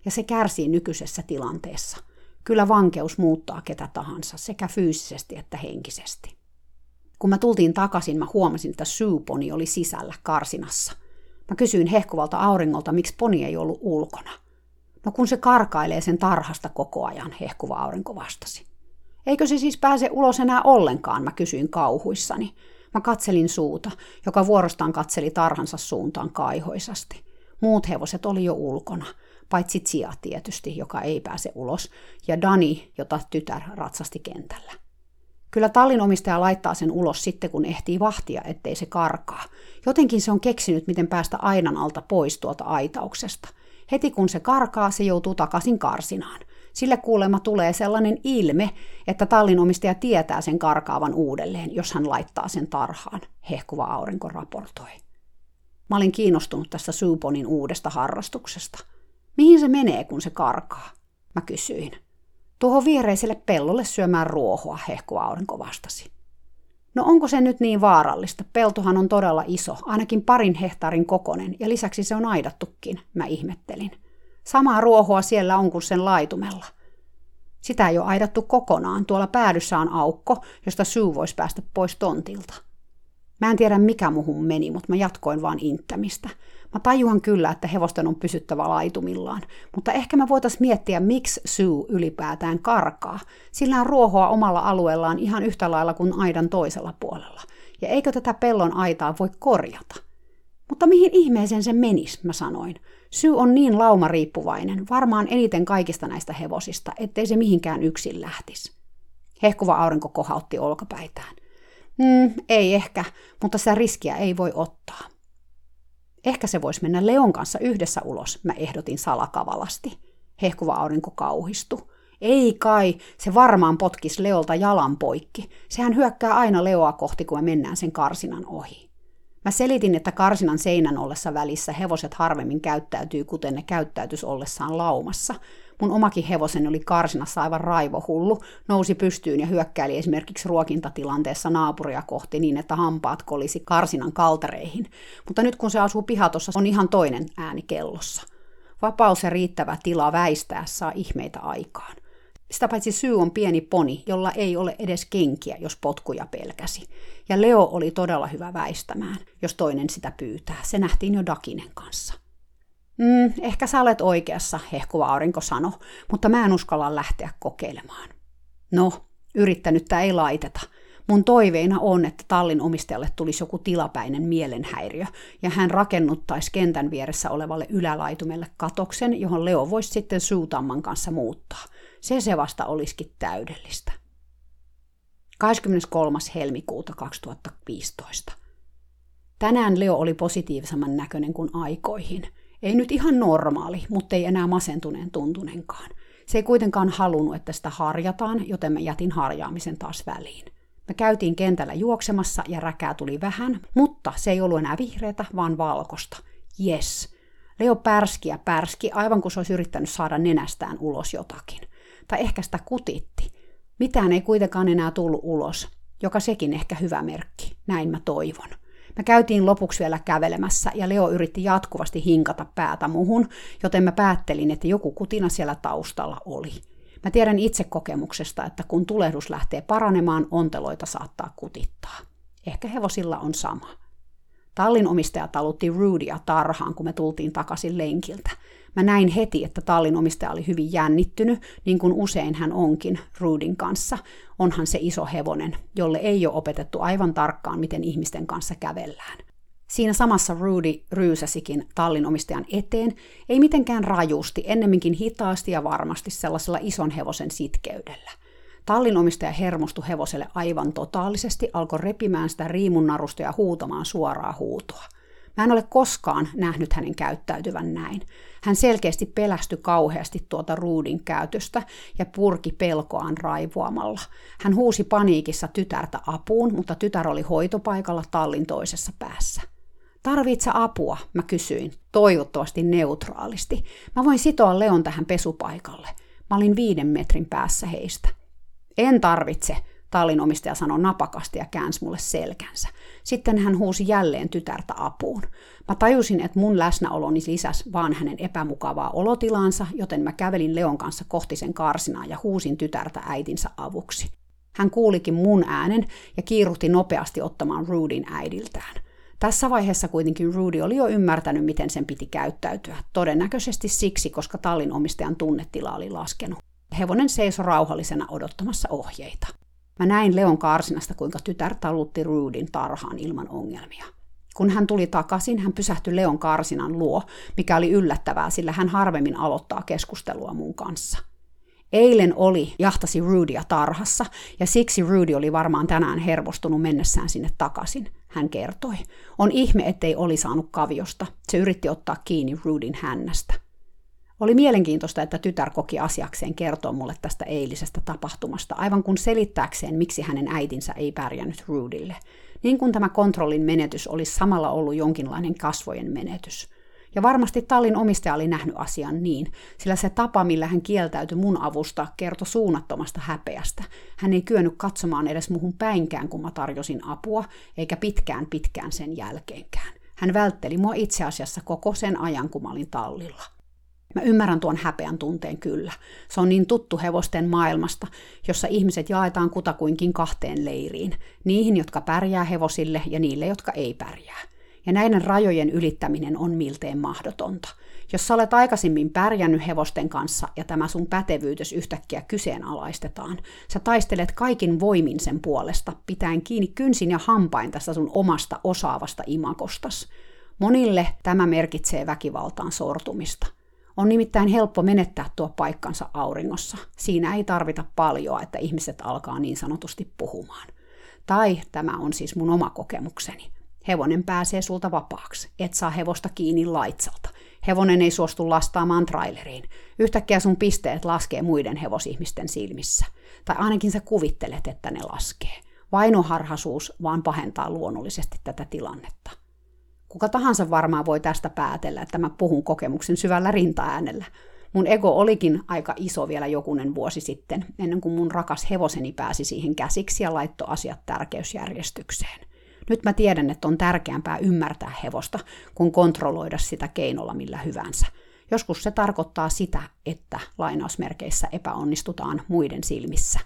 A: Ja se kärsii nykyisessä tilanteessa. Kyllä vankeus muuttaa ketä tahansa, sekä fyysisesti että henkisesti. Kun mä tultiin takaisin, mä huomasin, että syyponi oli sisällä karsinassa. Mä kysyin hehkuvalta auringolta, miksi poni ei ollut ulkona. No kun se karkailee sen tarhasta koko ajan, hehkuva aurinko vastasi. Eikö se siis pääse ulos enää ollenkaan, mä kysyin kauhuissani. Mä katselin suuta, joka vuorostaan katseli tarhansa suuntaan kaihoisasti. Muut hevoset oli jo ulkona, paitsi Tsia tietysti, joka ei pääse ulos, ja Dani, jota tytär ratsasti kentällä. Kyllä tallinomistaja laittaa sen ulos sitten, kun ehtii vahtia, ettei se karkaa. Jotenkin se on keksinyt, miten päästä ainan alta pois tuolta aitauksesta. Heti kun se karkaa, se joutuu takaisin karsinaan. Sille kuulemma tulee sellainen ilme, että tallinomistaja tietää sen karkaavan uudelleen, jos hän laittaa sen tarhaan, hehkuva aurinko raportoi. Mä olin kiinnostunut tästä Suponin uudesta harrastuksesta. Mihin se menee, kun se karkaa? Mä kysyin. Tuohon viereiselle pellolle syömään ruohoa, hehkuva aurinko vastasi. No onko se nyt niin vaarallista? Peltohan on todella iso, ainakin parin hehtaarin kokonen, ja lisäksi se on aidattukin, mä ihmettelin. Samaa ruohoa siellä on kuin sen laitumella. Sitä ei ole aidattu kokonaan, tuolla päädyssä on aukko, josta syy voisi päästä pois tontilta. Mä en tiedä mikä muhun meni, mutta mä jatkoin vaan inttämistä. Mä tajuan kyllä, että hevosten on pysyttävä laitumillaan, mutta ehkä mä voitais miettiä, miksi Sue ylipäätään karkaa. Sillä on ruohoa omalla alueellaan ihan yhtä lailla kuin aidan toisella puolella. Ja eikö tätä pellon aitaa voi korjata? Mutta mihin ihmeeseen se menis, mä sanoin. Syy on niin laumariippuvainen, varmaan eniten kaikista näistä hevosista, ettei se mihinkään yksin lähtisi. Hehkuva aurinko kohautti olkapäitään. Mm, ei ehkä, mutta sitä riskiä ei voi ottaa. Ehkä se voisi mennä Leon kanssa yhdessä ulos, mä ehdotin salakavalasti. Hehkuva aurinko kauhistui. Ei kai, se varmaan potkis Leolta jalan poikki. Sehän hyökkää aina Leoa kohti, kun me mennään sen karsinan ohi. Mä selitin, että karsinan seinän ollessa välissä hevoset harvemmin käyttäytyy, kuten ne käyttäytys ollessaan laumassa. Mun omakin hevoseni oli karsinassa aivan raivohullu, nousi pystyyn ja hyökkäili esimerkiksi ruokintatilanteessa naapuria kohti niin, että hampaat kolisi karsinan kaltereihin. Mutta nyt kun se asuu pihatossa, on ihan toinen ääni kellossa. Vapaus ja riittävä tila väistää saa ihmeitä aikaan. Sitä paitsi syy on pieni poni, jolla ei ole edes kenkiä, jos potkuja pelkäsi. Ja Leo oli todella hyvä väistämään, jos toinen sitä pyytää. Se nähtiin jo Dakinen kanssa. Mm, ehkä sä olet oikeassa, hehkuva aurinko sano, mutta mä en uskalla lähteä kokeilemaan. No, yrittänyttä ei laiteta. Mun toiveina on, että tallin omistajalle tulisi joku tilapäinen mielenhäiriö, ja hän rakennuttaisi kentän vieressä olevalle ylälaitumelle katoksen, johon Leo voisi sitten suutamman kanssa muuttaa. Se se vasta olisikin täydellistä. 23. helmikuuta 2015. Tänään Leo oli positiivisemman näköinen kuin aikoihin – ei nyt ihan normaali, mutta ei enää masentuneen tuntunenkaan. Se ei kuitenkaan halunnut, että sitä harjataan, joten mä jätin harjaamisen taas väliin. Me käytiin kentällä juoksemassa ja räkää tuli vähän, mutta se ei ollut enää vihreätä, vaan valkosta. Yes. Leo pärski ja pärski, aivan kuin se olisi yrittänyt saada nenästään ulos jotakin. Tai ehkä sitä kutitti. Mitään ei kuitenkaan enää tullut ulos, joka sekin ehkä hyvä merkki, näin mä toivon. Me käytiin lopuksi vielä kävelemässä ja Leo yritti jatkuvasti hinkata päätä muhun, joten mä päättelin, että joku kutina siellä taustalla oli. Mä tiedän itse kokemuksesta, että kun tulehdus lähtee paranemaan, onteloita saattaa kutittaa. Ehkä hevosilla on sama. Tallin omistaja talutti Rudya tarhaan, kun me tultiin takaisin lenkiltä. Mä näin heti, että tallin omistaja oli hyvin jännittynyt, niin kuin usein hän onkin Rudin kanssa. Onhan se iso hevonen, jolle ei ole opetettu aivan tarkkaan, miten ihmisten kanssa kävellään. Siinä samassa Rudy ryysäsikin tallin omistajan eteen, ei mitenkään rajusti, ennemminkin hitaasti ja varmasti sellaisella ison hevosen sitkeydellä. Tallin omistaja hermostui hevoselle aivan totaalisesti, alkoi repimään sitä riimunnarusta ja huutamaan suoraa huutoa. Mä en ole koskaan nähnyt hänen käyttäytyvän näin. Hän selkeästi pelästyi kauheasti tuota ruudin käytöstä ja purki pelkoaan raivoamalla. Hän huusi paniikissa tytärtä apuun, mutta tytär oli hoitopaikalla tallin toisessa päässä. Tarvitse apua, mä kysyin, toivottavasti neutraalisti. Mä voin sitoa Leon tähän pesupaikalle. Mä olin viiden metrin päässä heistä. En tarvitse, tallin omistaja sanoi napakasti ja käänsi mulle selkänsä. Sitten hän huusi jälleen tytärtä apuun. Mä tajusin, että mun läsnäoloni lisäs vaan hänen epämukavaa olotilaansa, joten mä kävelin Leon kanssa kohti sen karsinaa ja huusin tytärtä äitinsä avuksi. Hän kuulikin mun äänen ja kiiruhti nopeasti ottamaan Rudin äidiltään. Tässä vaiheessa kuitenkin Rudy oli jo ymmärtänyt, miten sen piti käyttäytyä, todennäköisesti siksi, koska tallin omistajan tunnetila oli laskenut. Hevonen seisoi rauhallisena odottamassa ohjeita. Mä näin Leon karsinasta, kuinka tytär talutti Rudin tarhaan ilman ongelmia. Kun hän tuli takaisin, hän pysähtyi Leon karsinan luo, mikä oli yllättävää, sillä hän harvemmin aloittaa keskustelua mun kanssa. Eilen oli, jahtasi Rudya tarhassa, ja siksi Rudy oli varmaan tänään hermostunut mennessään sinne takaisin, hän kertoi. On ihme, ettei oli saanut kaviosta. Se yritti ottaa kiinni Rudin hännästä. Oli mielenkiintoista, että tytär koki asiakseen kertoa mulle tästä eilisestä tapahtumasta, aivan kun selittääkseen, miksi hänen äitinsä ei pärjännyt Rudille. Niin kuin tämä kontrollin menetys olisi samalla ollut jonkinlainen kasvojen menetys. Ja varmasti tallin omistaja oli nähnyt asian niin, sillä se tapa, millä hän kieltäytyi mun avusta, kertoi suunnattomasta häpeästä. Hän ei kyennyt katsomaan edes muhun päinkään, kun mä tarjosin apua, eikä pitkään pitkään sen jälkeenkään. Hän vältteli mua itse asiassa koko sen ajan, kun mä olin tallilla. Mä ymmärrän tuon häpeän tunteen kyllä. Se on niin tuttu hevosten maailmasta, jossa ihmiset jaetaan kutakuinkin kahteen leiriin. Niihin, jotka pärjää hevosille ja niille, jotka ei pärjää. Ja näiden rajojen ylittäminen on milteen mahdotonta. Jos sä olet aikaisemmin pärjännyt hevosten kanssa ja tämä sun pätevyytys yhtäkkiä kyseenalaistetaan, sä taistelet kaikin voimin sen puolesta, pitäen kiinni kynsin ja hampain tästä sun omasta osaavasta imakostas. Monille tämä merkitsee väkivaltaan sortumista – on nimittäin helppo menettää tuo paikkansa auringossa. Siinä ei tarvita paljon, että ihmiset alkaa niin sanotusti puhumaan. Tai tämä on siis mun oma kokemukseni. Hevonen pääsee sulta vapaaksi. Et saa hevosta kiinni laitsalta. Hevonen ei suostu lastaamaan traileriin. Yhtäkkiä sun pisteet laskee muiden hevosihmisten silmissä. Tai ainakin sä kuvittelet, että ne laskee. Vainoharhaisuus vaan pahentaa luonnollisesti tätä tilannetta. Kuka tahansa varmaan voi tästä päätellä, että mä puhun kokemuksen syvällä rintaäänellä. Mun ego olikin aika iso vielä jokunen vuosi sitten, ennen kuin mun rakas hevoseni pääsi siihen käsiksi ja laittoi asiat tärkeysjärjestykseen. Nyt mä tiedän, että on tärkeämpää ymmärtää hevosta, kuin kontrolloida sitä keinolla millä hyvänsä. Joskus se tarkoittaa sitä, että lainausmerkeissä epäonnistutaan muiden silmissä.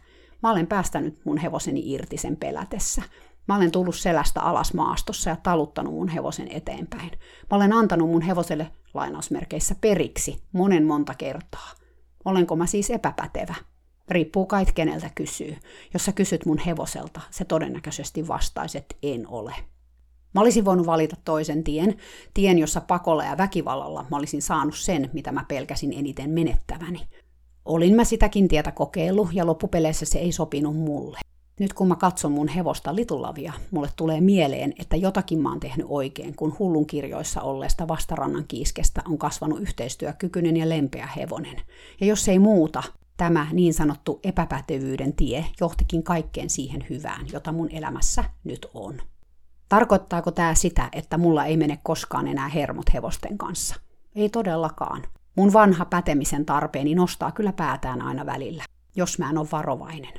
A: Mä olen päästänyt mun hevoseni irti sen pelätessä. Mä olen tullut selästä alas maastossa ja taluttanut mun hevosen eteenpäin. Mä olen antanut mun hevoselle lainausmerkeissä periksi monen monta kertaa. Olenko mä siis epäpätevä? Riippuu kai keneltä kysyy. Jos sä kysyt mun hevoselta, se todennäköisesti vastaisi, että en ole. Mä olisin voinut valita toisen tien, tien, jossa pakolla ja väkivallalla mä olisin saanut sen, mitä mä pelkäsin eniten menettäväni. Olin mä sitäkin tietä kokeillut ja loppupeleissä se ei sopinut mulle. Nyt kun mä katson mun hevosta litulavia, mulle tulee mieleen, että jotakin mä oon tehnyt oikein, kun hullun kirjoissa olleesta vastarannan kiiskestä on kasvanut yhteistyökykyinen ja lempeä hevonen. Ja jos ei muuta, tämä niin sanottu epäpätevyyden tie johtikin kaikkeen siihen hyvään, jota mun elämässä nyt on. Tarkoittaako tämä sitä, että mulla ei mene koskaan enää hermot hevosten kanssa? Ei todellakaan. Mun vanha pätemisen tarpeeni nostaa kyllä päätään aina välillä, jos mä en ole varovainen.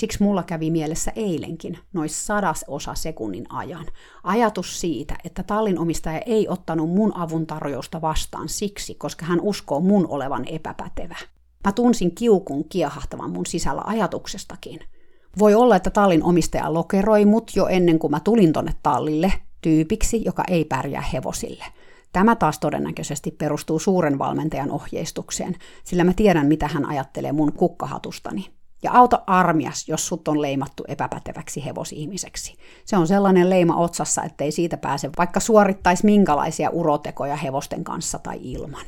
A: Siksi mulla kävi mielessä eilenkin, nois sadas osa sekunnin ajan, ajatus siitä, että tallin omistaja ei ottanut mun avun tarjousta vastaan siksi, koska hän uskoo mun olevan epäpätevä. Mä tunsin kiukun kiehahtavan mun sisällä ajatuksestakin. Voi olla, että tallin omistaja lokeroi mut jo ennen kuin mä tulin tonne tallille tyypiksi, joka ei pärjää hevosille. Tämä taas todennäköisesti perustuu suuren valmentajan ohjeistukseen, sillä mä tiedän, mitä hän ajattelee mun kukkahatustani. Ja auta armias, jos sut on leimattu epäpäteväksi hevosihmiseksi. Se on sellainen leima otsassa, ettei siitä pääse, vaikka suorittaisi minkälaisia urotekoja hevosten kanssa tai ilman.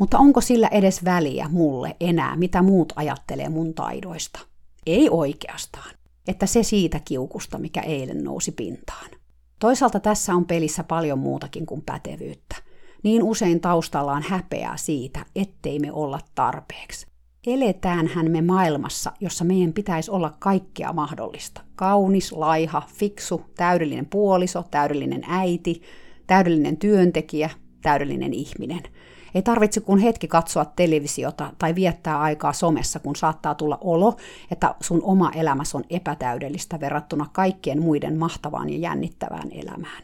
A: Mutta onko sillä edes väliä mulle enää, mitä muut ajattelee mun taidoista? Ei oikeastaan. Että se siitä kiukusta, mikä eilen nousi pintaan. Toisaalta tässä on pelissä paljon muutakin kuin pätevyyttä. Niin usein taustalla on häpeää siitä, ettei me olla tarpeeksi eletäänhän me maailmassa, jossa meidän pitäisi olla kaikkea mahdollista. Kaunis, laiha, fiksu, täydellinen puoliso, täydellinen äiti, täydellinen työntekijä, täydellinen ihminen. Ei tarvitse kun hetki katsoa televisiota tai viettää aikaa somessa, kun saattaa tulla olo, että sun oma elämässä on epätäydellistä verrattuna kaikkien muiden mahtavaan ja jännittävään elämään.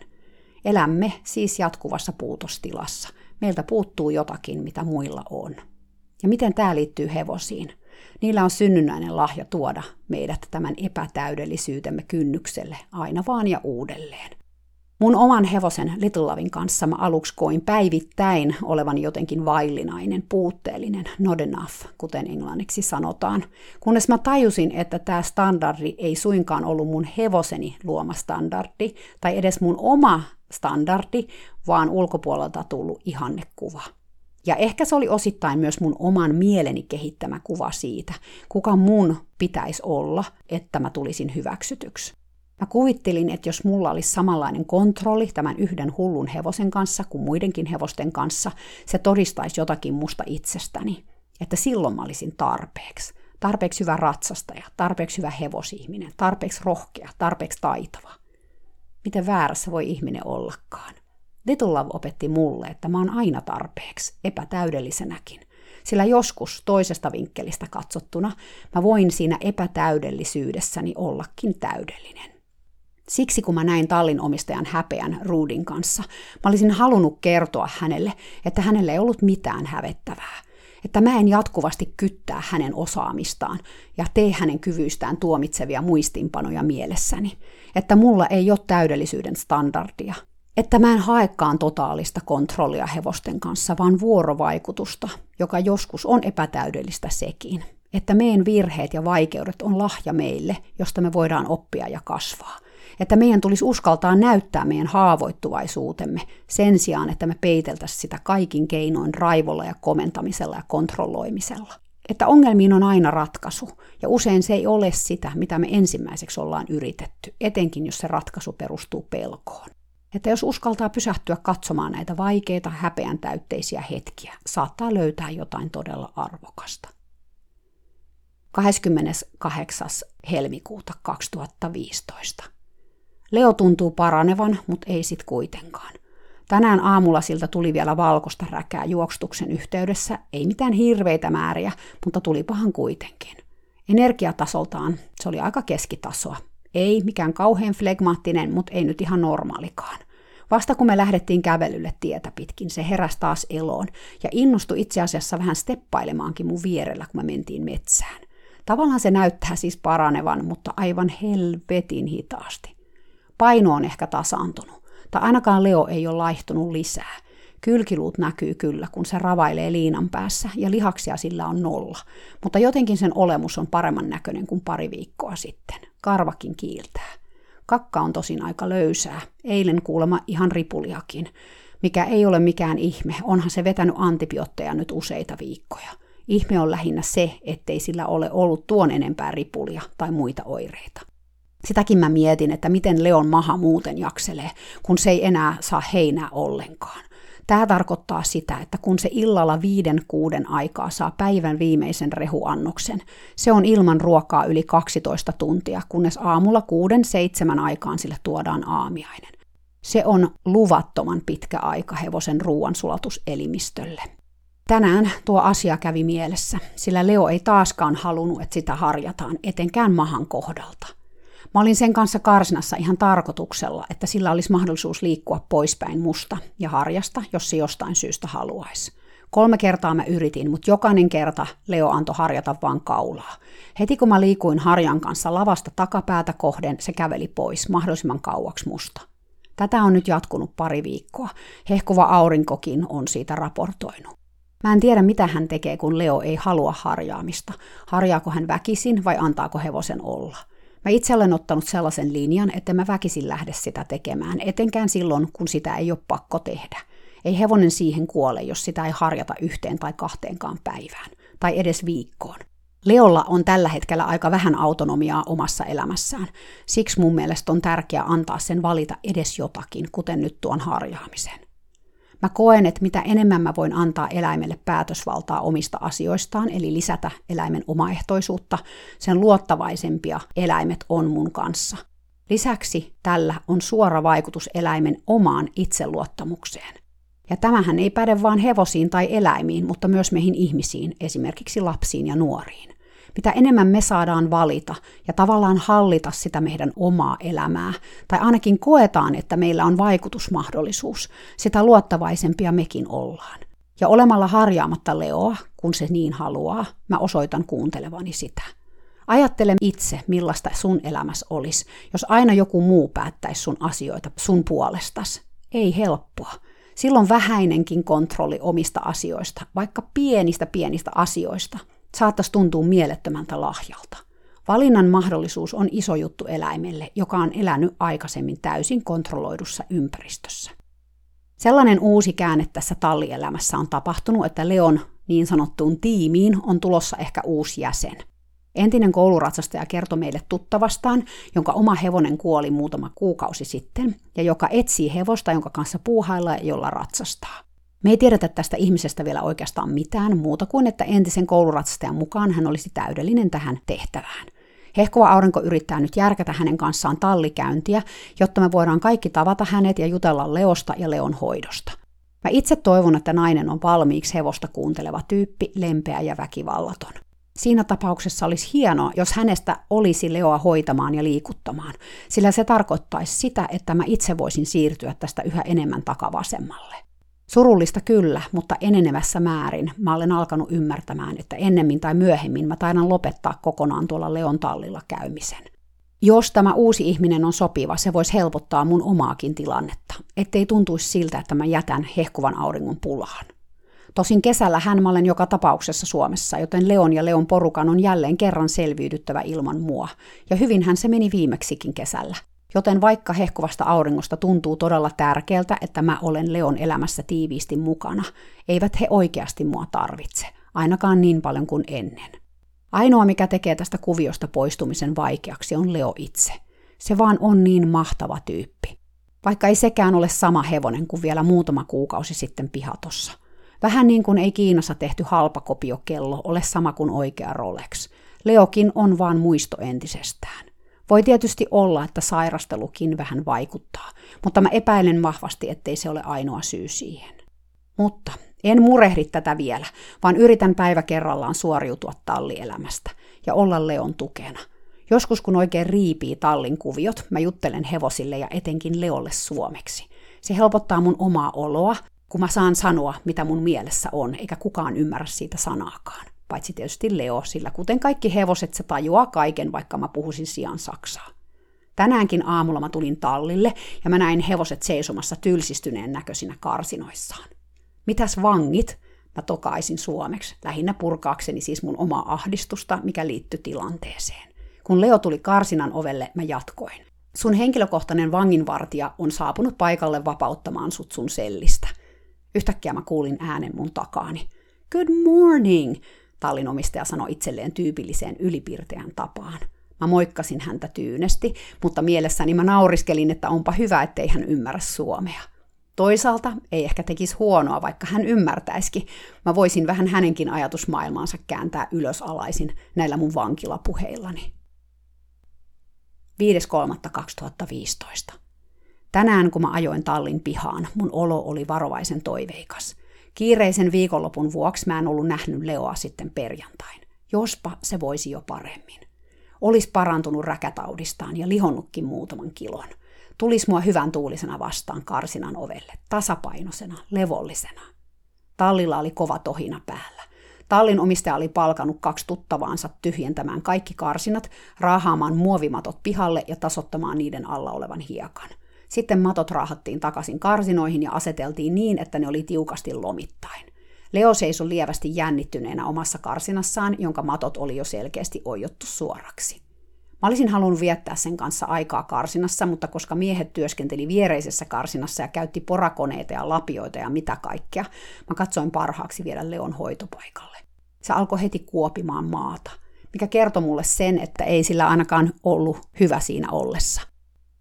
A: Elämme siis jatkuvassa puutostilassa. Meiltä puuttuu jotakin, mitä muilla on. Ja miten tämä liittyy hevosiin? Niillä on synnynnäinen lahja tuoda meidät tämän epätäydellisyytemme kynnykselle aina vaan ja uudelleen. Mun oman hevosen Little Lovin kanssa mä aluksi koin päivittäin olevan jotenkin vaillinainen, puutteellinen, not enough, kuten englanniksi sanotaan. Kunnes mä tajusin, että tämä standardi ei suinkaan ollut mun hevoseni luoma standardi, tai edes mun oma standardi, vaan ulkopuolelta tullut ihannekuva. Ja ehkä se oli osittain myös mun oman mieleni kehittämä kuva siitä, kuka mun pitäisi olla, että mä tulisin hyväksytyksi. Mä kuvittelin, että jos mulla olisi samanlainen kontrolli tämän yhden hullun hevosen kanssa kuin muidenkin hevosten kanssa, se todistaisi jotakin musta itsestäni. Että silloin mä olisin tarpeeksi. Tarpeeksi hyvä ratsastaja, tarpeeksi hyvä hevosihminen, tarpeeksi rohkea, tarpeeksi taitava. Miten väärässä voi ihminen ollakaan? Love opetti mulle, että mä oon aina tarpeeksi, epätäydellisenäkin. Sillä joskus toisesta vinkkelistä katsottuna mä voin siinä epätäydellisyydessäni ollakin täydellinen. Siksi kun mä näin tallin omistajan häpeän Ruudin kanssa, mä olisin halunnut kertoa hänelle, että hänelle ei ollut mitään hävettävää. Että mä en jatkuvasti kyttää hänen osaamistaan ja tee hänen kyvyistään tuomitsevia muistinpanoja mielessäni. Että mulla ei ole täydellisyyden standardia. Että mä en haekaan totaalista kontrollia hevosten kanssa, vaan vuorovaikutusta, joka joskus on epätäydellistä sekin. Että meidän virheet ja vaikeudet on lahja meille, josta me voidaan oppia ja kasvaa – että meidän tulisi uskaltaa näyttää meidän haavoittuvaisuutemme sen sijaan, että me peiteltäisiin sitä kaikin keinoin raivolla ja komentamisella ja kontrolloimisella. Että ongelmiin on aina ratkaisu, ja usein se ei ole sitä, mitä me ensimmäiseksi ollaan yritetty, etenkin jos se ratkaisu perustuu pelkoon. Että jos uskaltaa pysähtyä katsomaan näitä vaikeita, häpeän täytteisiä hetkiä, saattaa löytää jotain todella arvokasta. 28. helmikuuta 2015. Leo tuntuu paranevan, mutta ei sit kuitenkaan. Tänään aamulla siltä tuli vielä valkoista räkää juokstuksen yhteydessä, ei mitään hirveitä määriä, mutta tuli pahan kuitenkin. Energiatasoltaan se oli aika keskitasoa. Ei mikään kauhean flegmaattinen, mutta ei nyt ihan normaalikaan. Vasta kun me lähdettiin kävelylle tietä pitkin, se heräsi taas eloon ja innostui itse asiassa vähän steppailemaankin mun vierellä, kun me mentiin metsään. Tavallaan se näyttää siis paranevan, mutta aivan helvetin hitaasti. Paino on ehkä tasaantunut, tai ainakaan Leo ei ole laihtunut lisää. Kylkiluut näkyy kyllä, kun se ravailee liinan päässä, ja lihaksia sillä on nolla. Mutta jotenkin sen olemus on paremman näköinen kuin pari viikkoa sitten. Karvakin kiiltää. Kakka on tosin aika löysää, eilen kuulemma ihan ripuliakin, mikä ei ole mikään ihme, onhan se vetänyt antibiootteja nyt useita viikkoja. Ihme on lähinnä se, ettei sillä ole ollut tuon enempää ripulia tai muita oireita. Sitäkin mä mietin, että miten Leon maha muuten jakselee, kun se ei enää saa heinää ollenkaan. Tämä tarkoittaa sitä, että kun se illalla viiden kuuden aikaa saa päivän viimeisen rehuannoksen, se on ilman ruokaa yli 12 tuntia, kunnes aamulla kuuden seitsemän aikaan sille tuodaan aamiainen. Se on luvattoman pitkä aika hevosen ruoansulatuselimistölle. Tänään tuo asia kävi mielessä, sillä Leo ei taaskaan halunnut, että sitä harjataan, etenkään mahan kohdalta – Mä olin sen kanssa karsinassa ihan tarkoituksella, että sillä olisi mahdollisuus liikkua poispäin musta ja harjasta, jos se jostain syystä haluaisi. Kolme kertaa mä yritin, mutta jokainen kerta Leo antoi harjata vaan kaulaa. Heti kun mä liikuin harjan kanssa lavasta takapäätä kohden, se käveli pois mahdollisimman kauaksi musta. Tätä on nyt jatkunut pari viikkoa. Hehkuva aurinkokin on siitä raportoinut. Mä en tiedä, mitä hän tekee, kun Leo ei halua harjaamista. Harjaako hän väkisin vai antaako hevosen olla? Mä itse olen ottanut sellaisen linjan, että mä väkisin lähde sitä tekemään, etenkään silloin, kun sitä ei ole pakko tehdä. Ei hevonen siihen kuole, jos sitä ei harjata yhteen tai kahteenkaan päivään, tai edes viikkoon. Leolla on tällä hetkellä aika vähän autonomiaa omassa elämässään. Siksi mun mielestä on tärkeää antaa sen valita edes jotakin, kuten nyt tuon harjaamisen. Mä koen, että mitä enemmän mä voin antaa eläimelle päätösvaltaa omista asioistaan, eli lisätä eläimen omaehtoisuutta, sen luottavaisempia eläimet on mun kanssa. Lisäksi tällä on suora vaikutus eläimen omaan itseluottamukseen. Ja tämähän ei päde vain hevosiin tai eläimiin, mutta myös meihin ihmisiin, esimerkiksi lapsiin ja nuoriin. Mitä enemmän me saadaan valita ja tavallaan hallita sitä meidän omaa elämää, tai ainakin koetaan, että meillä on vaikutusmahdollisuus, sitä luottavaisempia mekin ollaan. Ja olemalla harjaamatta Leoa, kun se niin haluaa, mä osoitan kuuntelevani sitä. Ajattele itse, millaista sun elämässä olisi, jos aina joku muu päättäisi sun asioita sun puolestas. Ei helppoa. Silloin vähäinenkin kontrolli omista asioista, vaikka pienistä pienistä asioista, saattaisi tuntua mielettömältä lahjalta. Valinnan mahdollisuus on iso juttu eläimelle, joka on elänyt aikaisemmin täysin kontrolloidussa ympäristössä. Sellainen uusi käänne tässä tallielämässä on tapahtunut, että Leon niin sanottuun tiimiin on tulossa ehkä uusi jäsen. Entinen kouluratsastaja kertoi meille tuttavastaan, jonka oma hevonen kuoli muutama kuukausi sitten, ja joka etsii hevosta, jonka kanssa puuhailla ja jolla ratsastaa. Me ei tiedetä tästä ihmisestä vielä oikeastaan mitään muuta kuin, että entisen kouluratsastajan mukaan hän olisi täydellinen tähän tehtävään. Hehkova aurinko yrittää nyt järkätä hänen kanssaan tallikäyntiä, jotta me voidaan kaikki tavata hänet ja jutella Leosta ja Leon hoidosta. Mä itse toivon, että nainen on valmiiksi hevosta kuunteleva tyyppi, lempeä ja väkivallaton. Siinä tapauksessa olisi hienoa, jos hänestä olisi Leoa hoitamaan ja liikuttamaan, sillä se tarkoittaisi sitä, että mä itse voisin siirtyä tästä yhä enemmän takavasemmalle. Surullista kyllä, mutta enenevässä määrin mä olen alkanut ymmärtämään, että ennemmin tai myöhemmin mä taidan lopettaa kokonaan tuolla Leon tallilla käymisen. Jos tämä uusi ihminen on sopiva, se voisi helpottaa mun omaakin tilannetta, ettei tuntuisi siltä, että mä jätän hehkuvan auringon pulaan. Tosin kesällä hän mä olen joka tapauksessa Suomessa, joten Leon ja Leon porukan on jälleen kerran selviydyttävä ilman mua. Ja hyvinhän se meni viimeksikin kesällä. Joten vaikka hehkuvasta auringosta tuntuu todella tärkeältä, että mä olen Leon elämässä tiiviisti mukana, eivät he oikeasti mua tarvitse, ainakaan niin paljon kuin ennen. Ainoa, mikä tekee tästä kuviosta poistumisen vaikeaksi, on Leo itse. Se vaan on niin mahtava tyyppi. Vaikka ei sekään ole sama hevonen kuin vielä muutama kuukausi sitten pihatossa. Vähän niin kuin ei Kiinassa tehty halpakopiokello ole sama kuin oikea Rolex. Leokin on vaan muisto entisestään. Voi tietysti olla, että sairastelukin vähän vaikuttaa, mutta mä epäilen vahvasti, ettei se ole ainoa syy siihen. Mutta en murehdi tätä vielä, vaan yritän päivä kerrallaan suoriutua tallielämästä ja olla Leon tukena. Joskus kun oikein riipii tallin kuviot, mä juttelen hevosille ja etenkin Leolle suomeksi. Se helpottaa mun omaa oloa, kun mä saan sanoa, mitä mun mielessä on, eikä kukaan ymmärrä siitä sanaakaan paitsi tietysti Leo, sillä kuten kaikki hevoset se tajuaa kaiken, vaikka mä puhuisin sijaan saksaa. Tänäänkin aamulla mä tulin tallille ja mä näin hevoset seisomassa tylsistyneen näköisinä karsinoissaan. Mitäs vangit? Mä tokaisin suomeksi, lähinnä purkaakseni siis mun omaa ahdistusta, mikä liittyi tilanteeseen. Kun Leo tuli karsinan ovelle, mä jatkoin. Sun henkilökohtainen vanginvartija on saapunut paikalle vapauttamaan sut sun sellistä. Yhtäkkiä mä kuulin äänen mun takaani. Good morning! Tallin omistaja sanoi itselleen tyypilliseen ylipirteän tapaan. Mä moikkasin häntä tyynesti, mutta mielessäni mä nauriskelin, että onpa hyvä, ettei hän ymmärrä suomea. Toisaalta ei ehkä tekisi huonoa, vaikka hän ymmärtäisikin. Mä voisin vähän hänenkin ajatusmaailmaansa kääntää ylösalaisin näillä mun vankilapuheillani. 5.3.2015. Tänään, kun mä ajoin tallin pihaan, mun olo oli varovaisen toiveikas – Kiireisen viikonlopun vuoksi mä en ollut nähnyt Leoa sitten perjantain. Jospa se voisi jo paremmin. Olis parantunut räkätaudistaan ja lihonnutkin muutaman kilon. Tulis mua hyvän tuulisena vastaan karsinan ovelle, tasapainoisena, levollisena. Tallilla oli kova tohina päällä. Tallin omistaja oli palkanut kaksi tuttavaansa tyhjentämään kaikki karsinat, raahaamaan muovimatot pihalle ja tasottamaan niiden alla olevan hiekan. Sitten matot raahattiin takaisin karsinoihin ja aseteltiin niin, että ne oli tiukasti lomittain. Leo seisoi lievästi jännittyneenä omassa karsinassaan, jonka matot oli jo selkeästi oijottu suoraksi. Mä olisin halunnut viettää sen kanssa aikaa karsinassa, mutta koska miehet työskenteli viereisessä karsinassa ja käytti porakoneita ja lapioita ja mitä kaikkea, mä katsoin parhaaksi viedä Leon hoitopaikalle. Se alkoi heti kuopimaan maata, mikä kertoi mulle sen, että ei sillä ainakaan ollut hyvä siinä ollessa.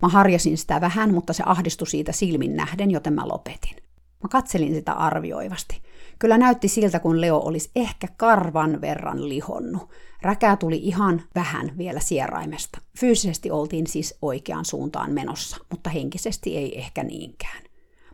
A: Mä harjasin sitä vähän, mutta se ahdistui siitä silmin nähden, joten mä lopetin. Mä katselin sitä arvioivasti. Kyllä näytti siltä, kun Leo olisi ehkä karvan verran lihonnut. Räkää tuli ihan vähän vielä sieraimesta. Fyysisesti oltiin siis oikeaan suuntaan menossa, mutta henkisesti ei ehkä niinkään.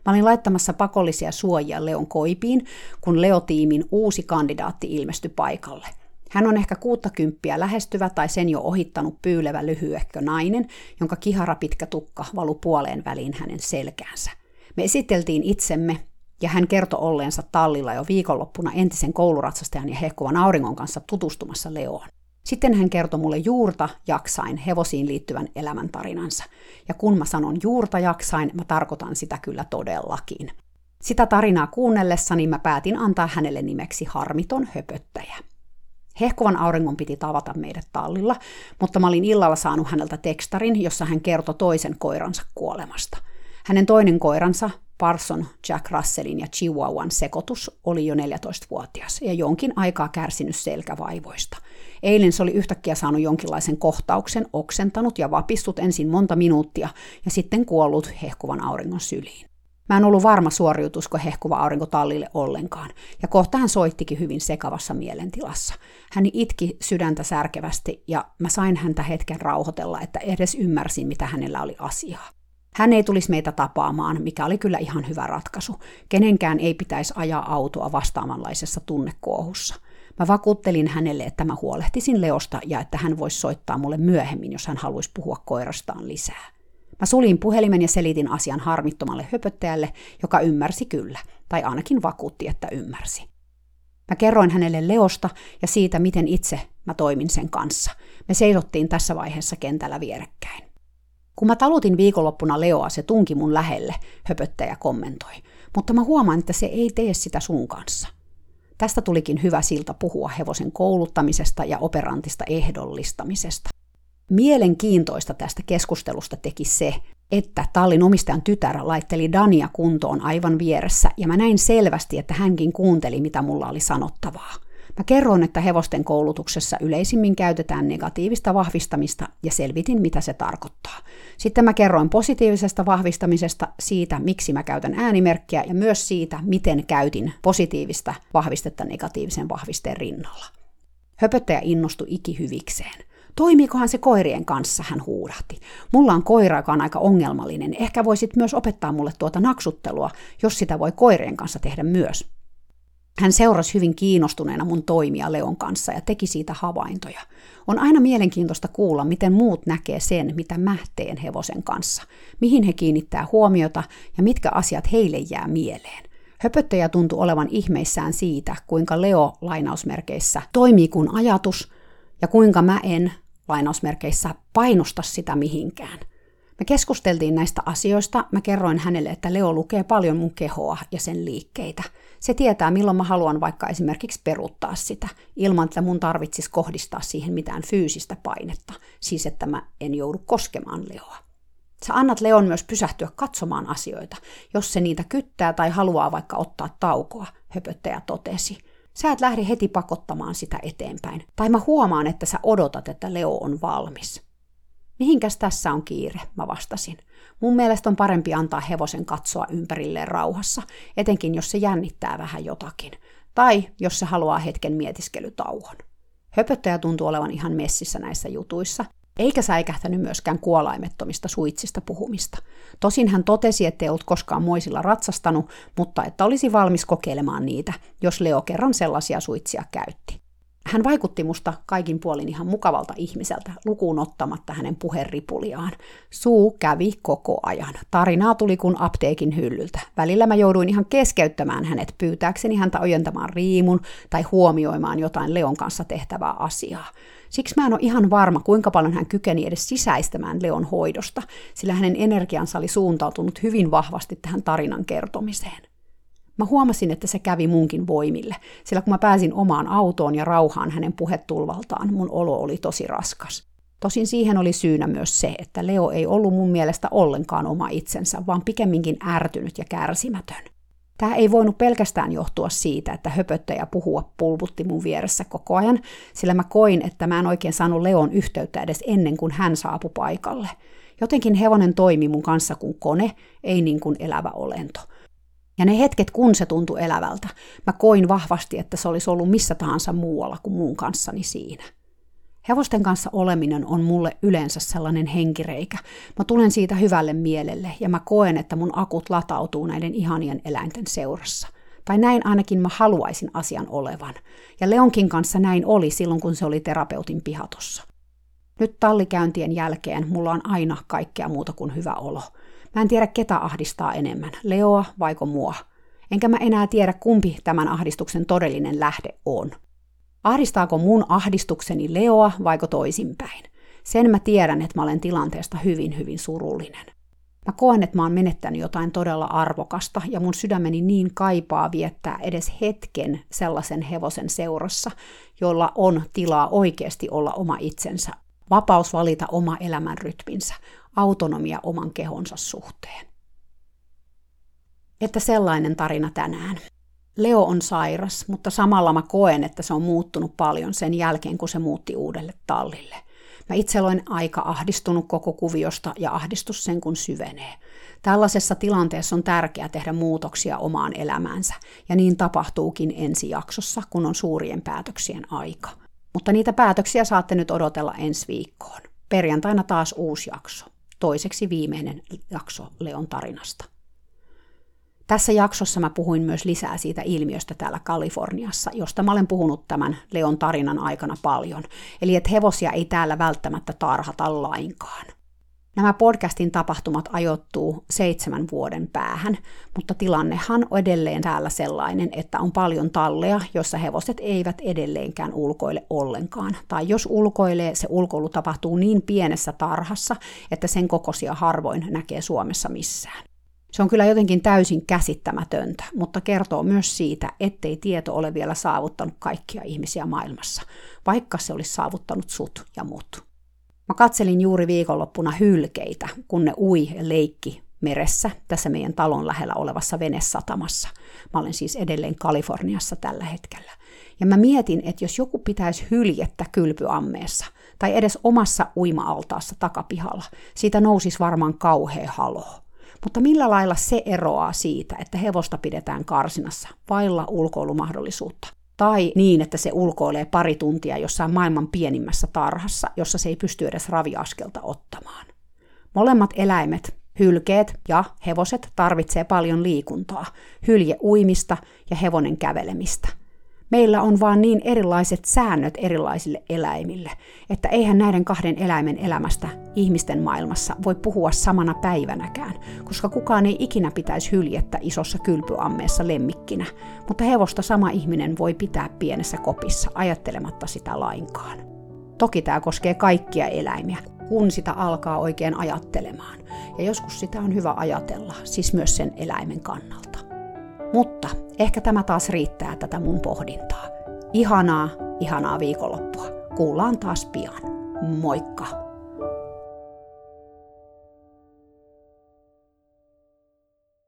A: Mä olin laittamassa pakollisia suojia Leon koipiin, kun Leo-tiimin uusi kandidaatti ilmestyi paikalle. Hän on ehkä kuuttakymppiä lähestyvä tai sen jo ohittanut pyylevä lyhyehkö nainen, jonka kihara pitkä tukka valu puoleen väliin hänen selkäänsä. Me esiteltiin itsemme, ja hän kertoi olleensa tallilla jo viikonloppuna entisen kouluratsastajan ja hehkuvan auringon kanssa tutustumassa Leoon. Sitten hän kertoi mulle juurta jaksain hevosiin liittyvän elämäntarinansa. Ja kun mä sanon juurta jaksain, mä tarkoitan sitä kyllä todellakin. Sitä tarinaa kuunnellessani mä päätin antaa hänelle nimeksi harmiton höpöttäjä. Hehkuvan auringon piti tavata meidät tallilla, mutta mä olin illalla saanut häneltä tekstarin, jossa hän kertoi toisen koiransa kuolemasta. Hänen toinen koiransa, Parson, Jack Russellin ja Chihuahuan sekoitus, oli jo 14-vuotias ja jonkin aikaa kärsinyt selkävaivoista. Eilen se oli yhtäkkiä saanut jonkinlaisen kohtauksen, oksentanut ja vapistut ensin monta minuuttia ja sitten kuollut hehkuvan auringon syliin. Mä en ollut varma suoriutusko hehkuva aurinko tallille ollenkaan, ja kohta hän soittikin hyvin sekavassa mielentilassa. Hän itki sydäntä särkevästi, ja mä sain häntä hetken rauhoitella, että edes ymmärsin, mitä hänellä oli asiaa. Hän ei tulisi meitä tapaamaan, mikä oli kyllä ihan hyvä ratkaisu. Kenenkään ei pitäisi ajaa autoa vastaavanlaisessa tunnekuohussa. Mä vakuuttelin hänelle, että mä huolehtisin Leosta ja että hän voisi soittaa mulle myöhemmin, jos hän haluaisi puhua koirastaan lisää. Mä sulin puhelimen ja selitin asian harmittomalle höpöttäjälle, joka ymmärsi kyllä, tai ainakin vakuutti, että ymmärsi. Mä kerroin hänelle Leosta ja siitä, miten itse mä toimin sen kanssa. Me seisottiin tässä vaiheessa kentällä vierekkäin. Kun mä talutin viikonloppuna Leoa, se tunki mun lähelle, höpöttäjä kommentoi. Mutta mä huomaan, että se ei tee sitä sun kanssa. Tästä tulikin hyvä silta puhua hevosen kouluttamisesta ja operantista ehdollistamisesta. Mielenkiintoista tästä keskustelusta teki se, että tallin omistajan tytär laitteli Dania kuntoon aivan vieressä, ja mä näin selvästi, että hänkin kuunteli, mitä mulla oli sanottavaa. Mä kerroin, että hevosten koulutuksessa yleisimmin käytetään negatiivista vahvistamista ja selvitin, mitä se tarkoittaa. Sitten mä kerroin positiivisesta vahvistamisesta, siitä, miksi mä käytän äänimerkkiä ja myös siitä, miten käytin positiivista vahvistetta negatiivisen vahvisteen rinnalla. Höpöttäjä innostui ikihyvikseen. Toimiikohan se koirien kanssa, hän huudahti. Mulla on koira, joka on aika ongelmallinen. Ehkä voisit myös opettaa mulle tuota naksuttelua, jos sitä voi koirien kanssa tehdä myös. Hän seurasi hyvin kiinnostuneena mun toimia Leon kanssa ja teki siitä havaintoja. On aina mielenkiintoista kuulla, miten muut näkee sen, mitä mä teen hevosen kanssa, mihin he kiinnittää huomiota ja mitkä asiat heille jää mieleen. Höpöttäjä tuntui olevan ihmeissään siitä, kuinka Leo lainausmerkeissä toimii kuin ajatus ja kuinka mä en lainausmerkeissä painosta sitä mihinkään. Me keskusteltiin näistä asioista. Mä kerroin hänelle, että Leo lukee paljon mun kehoa ja sen liikkeitä. Se tietää, milloin mä haluan vaikka esimerkiksi peruuttaa sitä, ilman että mun tarvitsisi kohdistaa siihen mitään fyysistä painetta, siis että mä en joudu koskemaan Leoa. Sä annat Leon myös pysähtyä katsomaan asioita, jos se niitä kyttää tai haluaa vaikka ottaa taukoa, höpöttäjä totesi. Sä et lähde heti pakottamaan sitä eteenpäin. Tai mä huomaan, että sä odotat, että Leo on valmis. Mihinkäs tässä on kiire, mä vastasin. Mun mielestä on parempi antaa hevosen katsoa ympärilleen rauhassa, etenkin jos se jännittää vähän jotakin. Tai jos se haluaa hetken mietiskelytauon. Höpöttäjä tuntuu olevan ihan messissä näissä jutuissa, eikä säikähtänyt myöskään kuolaimettomista suitsista puhumista. Tosin hän totesi, ettei ollut koskaan moisilla ratsastanut, mutta että olisi valmis kokeilemaan niitä, jos Leo kerran sellaisia suitsia käytti. Hän vaikutti musta kaikin puolin ihan mukavalta ihmiseltä, lukuun ottamatta hänen puheripuliaan. Suu kävi koko ajan. Tarinaa tuli kuin apteekin hyllyltä. Välillä mä jouduin ihan keskeyttämään hänet pyytääkseni häntä ojentamaan riimun tai huomioimaan jotain Leon kanssa tehtävää asiaa. Siksi mä en ole ihan varma, kuinka paljon hän kykeni edes sisäistämään Leon hoidosta, sillä hänen energiansa oli suuntautunut hyvin vahvasti tähän tarinan kertomiseen. Mä huomasin, että se kävi munkin voimille, sillä kun mä pääsin omaan autoon ja rauhaan hänen puhetulvaltaan, mun olo oli tosi raskas. Tosin siihen oli syynä myös se, että Leo ei ollut mun mielestä ollenkaan oma itsensä, vaan pikemminkin ärtynyt ja kärsimätön. Tämä ei voinut pelkästään johtua siitä, että höpöttäjä puhua pulputti mun vieressä koko ajan, sillä mä koin, että mä en oikein saanut Leon yhteyttä edes ennen kuin hän saapui paikalle. Jotenkin hevonen toimi mun kanssa kuin kone, ei niin kuin elävä olento – Ja ne hetket, kun se tuntui elävältä, mä koin vahvasti, että se olisi ollut missä tahansa muualla kuin muun kanssani siinä. Hevosten kanssa oleminen on mulle yleensä sellainen henkireikä. Mä tulen siitä hyvälle mielelle ja mä koen, että mun akut latautuu näiden ihanien eläinten seurassa. Tai näin ainakin mä haluaisin asian olevan. Ja Leonkin kanssa näin oli silloin, kun se oli terapeutin pihatossa. Nyt tallikäyntien jälkeen mulla on aina kaikkea muuta kuin hyvä olo. Mä en tiedä, ketä ahdistaa enemmän, Leoa vaiko mua. Enkä mä enää tiedä, kumpi tämän ahdistuksen todellinen lähde on. Ahdistaako mun ahdistukseni Leoa vaiko toisinpäin? Sen mä tiedän, että mä olen tilanteesta hyvin, hyvin surullinen. Mä koen, että mä oon menettänyt jotain todella arvokasta ja mun sydämeni niin kaipaa viettää edes hetken sellaisen hevosen seurassa, jolla on tilaa oikeasti olla oma itsensä, vapaus valita oma elämän rytminsä, autonomia oman kehonsa suhteen. Että sellainen tarina tänään. Leo on sairas, mutta samalla mä koen, että se on muuttunut paljon sen jälkeen, kun se muutti uudelle tallille. Mä itse olen aika ahdistunut koko kuviosta ja ahdistus sen kun syvenee. Tällaisessa tilanteessa on tärkeää tehdä muutoksia omaan elämäänsä, ja niin tapahtuukin ensi jaksossa, kun on suurien päätöksien aika. Mutta niitä päätöksiä saatte nyt odotella ensi viikkoon. Perjantaina taas uusi jakso. Toiseksi viimeinen jakso Leon tarinasta. Tässä jaksossa mä puhuin myös lisää siitä ilmiöstä täällä Kaliforniassa, josta mä olen puhunut tämän Leon tarinan aikana paljon. Eli että hevosia ei täällä välttämättä tarhata lainkaan. Nämä podcastin tapahtumat ajoittuu seitsemän vuoden päähän, mutta tilannehan on edelleen täällä sellainen, että on paljon talleja, joissa hevoset eivät edelleenkään ulkoile ollenkaan. Tai jos ulkoilee, se ulkoilu tapahtuu niin pienessä tarhassa, että sen kokoisia harvoin näkee Suomessa missään. Se on kyllä jotenkin täysin käsittämätöntä, mutta kertoo myös siitä, ettei tieto ole vielä saavuttanut kaikkia ihmisiä maailmassa, vaikka se olisi saavuttanut sut ja mut. Mä katselin juuri viikonloppuna hylkeitä, kun ne ui leikki meressä, tässä meidän talon lähellä olevassa venesatamassa. Mä olen siis edelleen Kaliforniassa tällä hetkellä. Ja mä mietin, että jos joku pitäisi hyljettä kylpyammeessa, tai edes omassa uima-altaassa takapihalla, siitä nousisi varmaan kauhea haloo. Mutta millä lailla se eroaa siitä, että hevosta pidetään karsinassa vailla ulkoilumahdollisuutta? Tai niin, että se ulkoilee pari tuntia jossain maailman pienimmässä tarhassa, jossa se ei pysty edes raviaskelta ottamaan. Molemmat eläimet, hylkeet ja hevoset tarvitsee paljon liikuntaa, hylje uimista ja hevonen kävelemistä – Meillä on vaan niin erilaiset säännöt erilaisille eläimille, että eihän näiden kahden eläimen elämästä ihmisten maailmassa voi puhua samana päivänäkään, koska kukaan ei ikinä pitäisi hyljettä isossa kylpyammeessa lemmikkinä, mutta hevosta sama ihminen voi pitää pienessä kopissa ajattelematta sitä lainkaan. Toki tämä koskee kaikkia eläimiä, kun sitä alkaa oikein ajattelemaan. Ja joskus sitä on hyvä ajatella, siis myös sen eläimen kannalta. Mutta ehkä tämä taas riittää tätä mun pohdintaa. Ihanaa, ihanaa viikonloppua. Kuullaan taas pian. Moikka!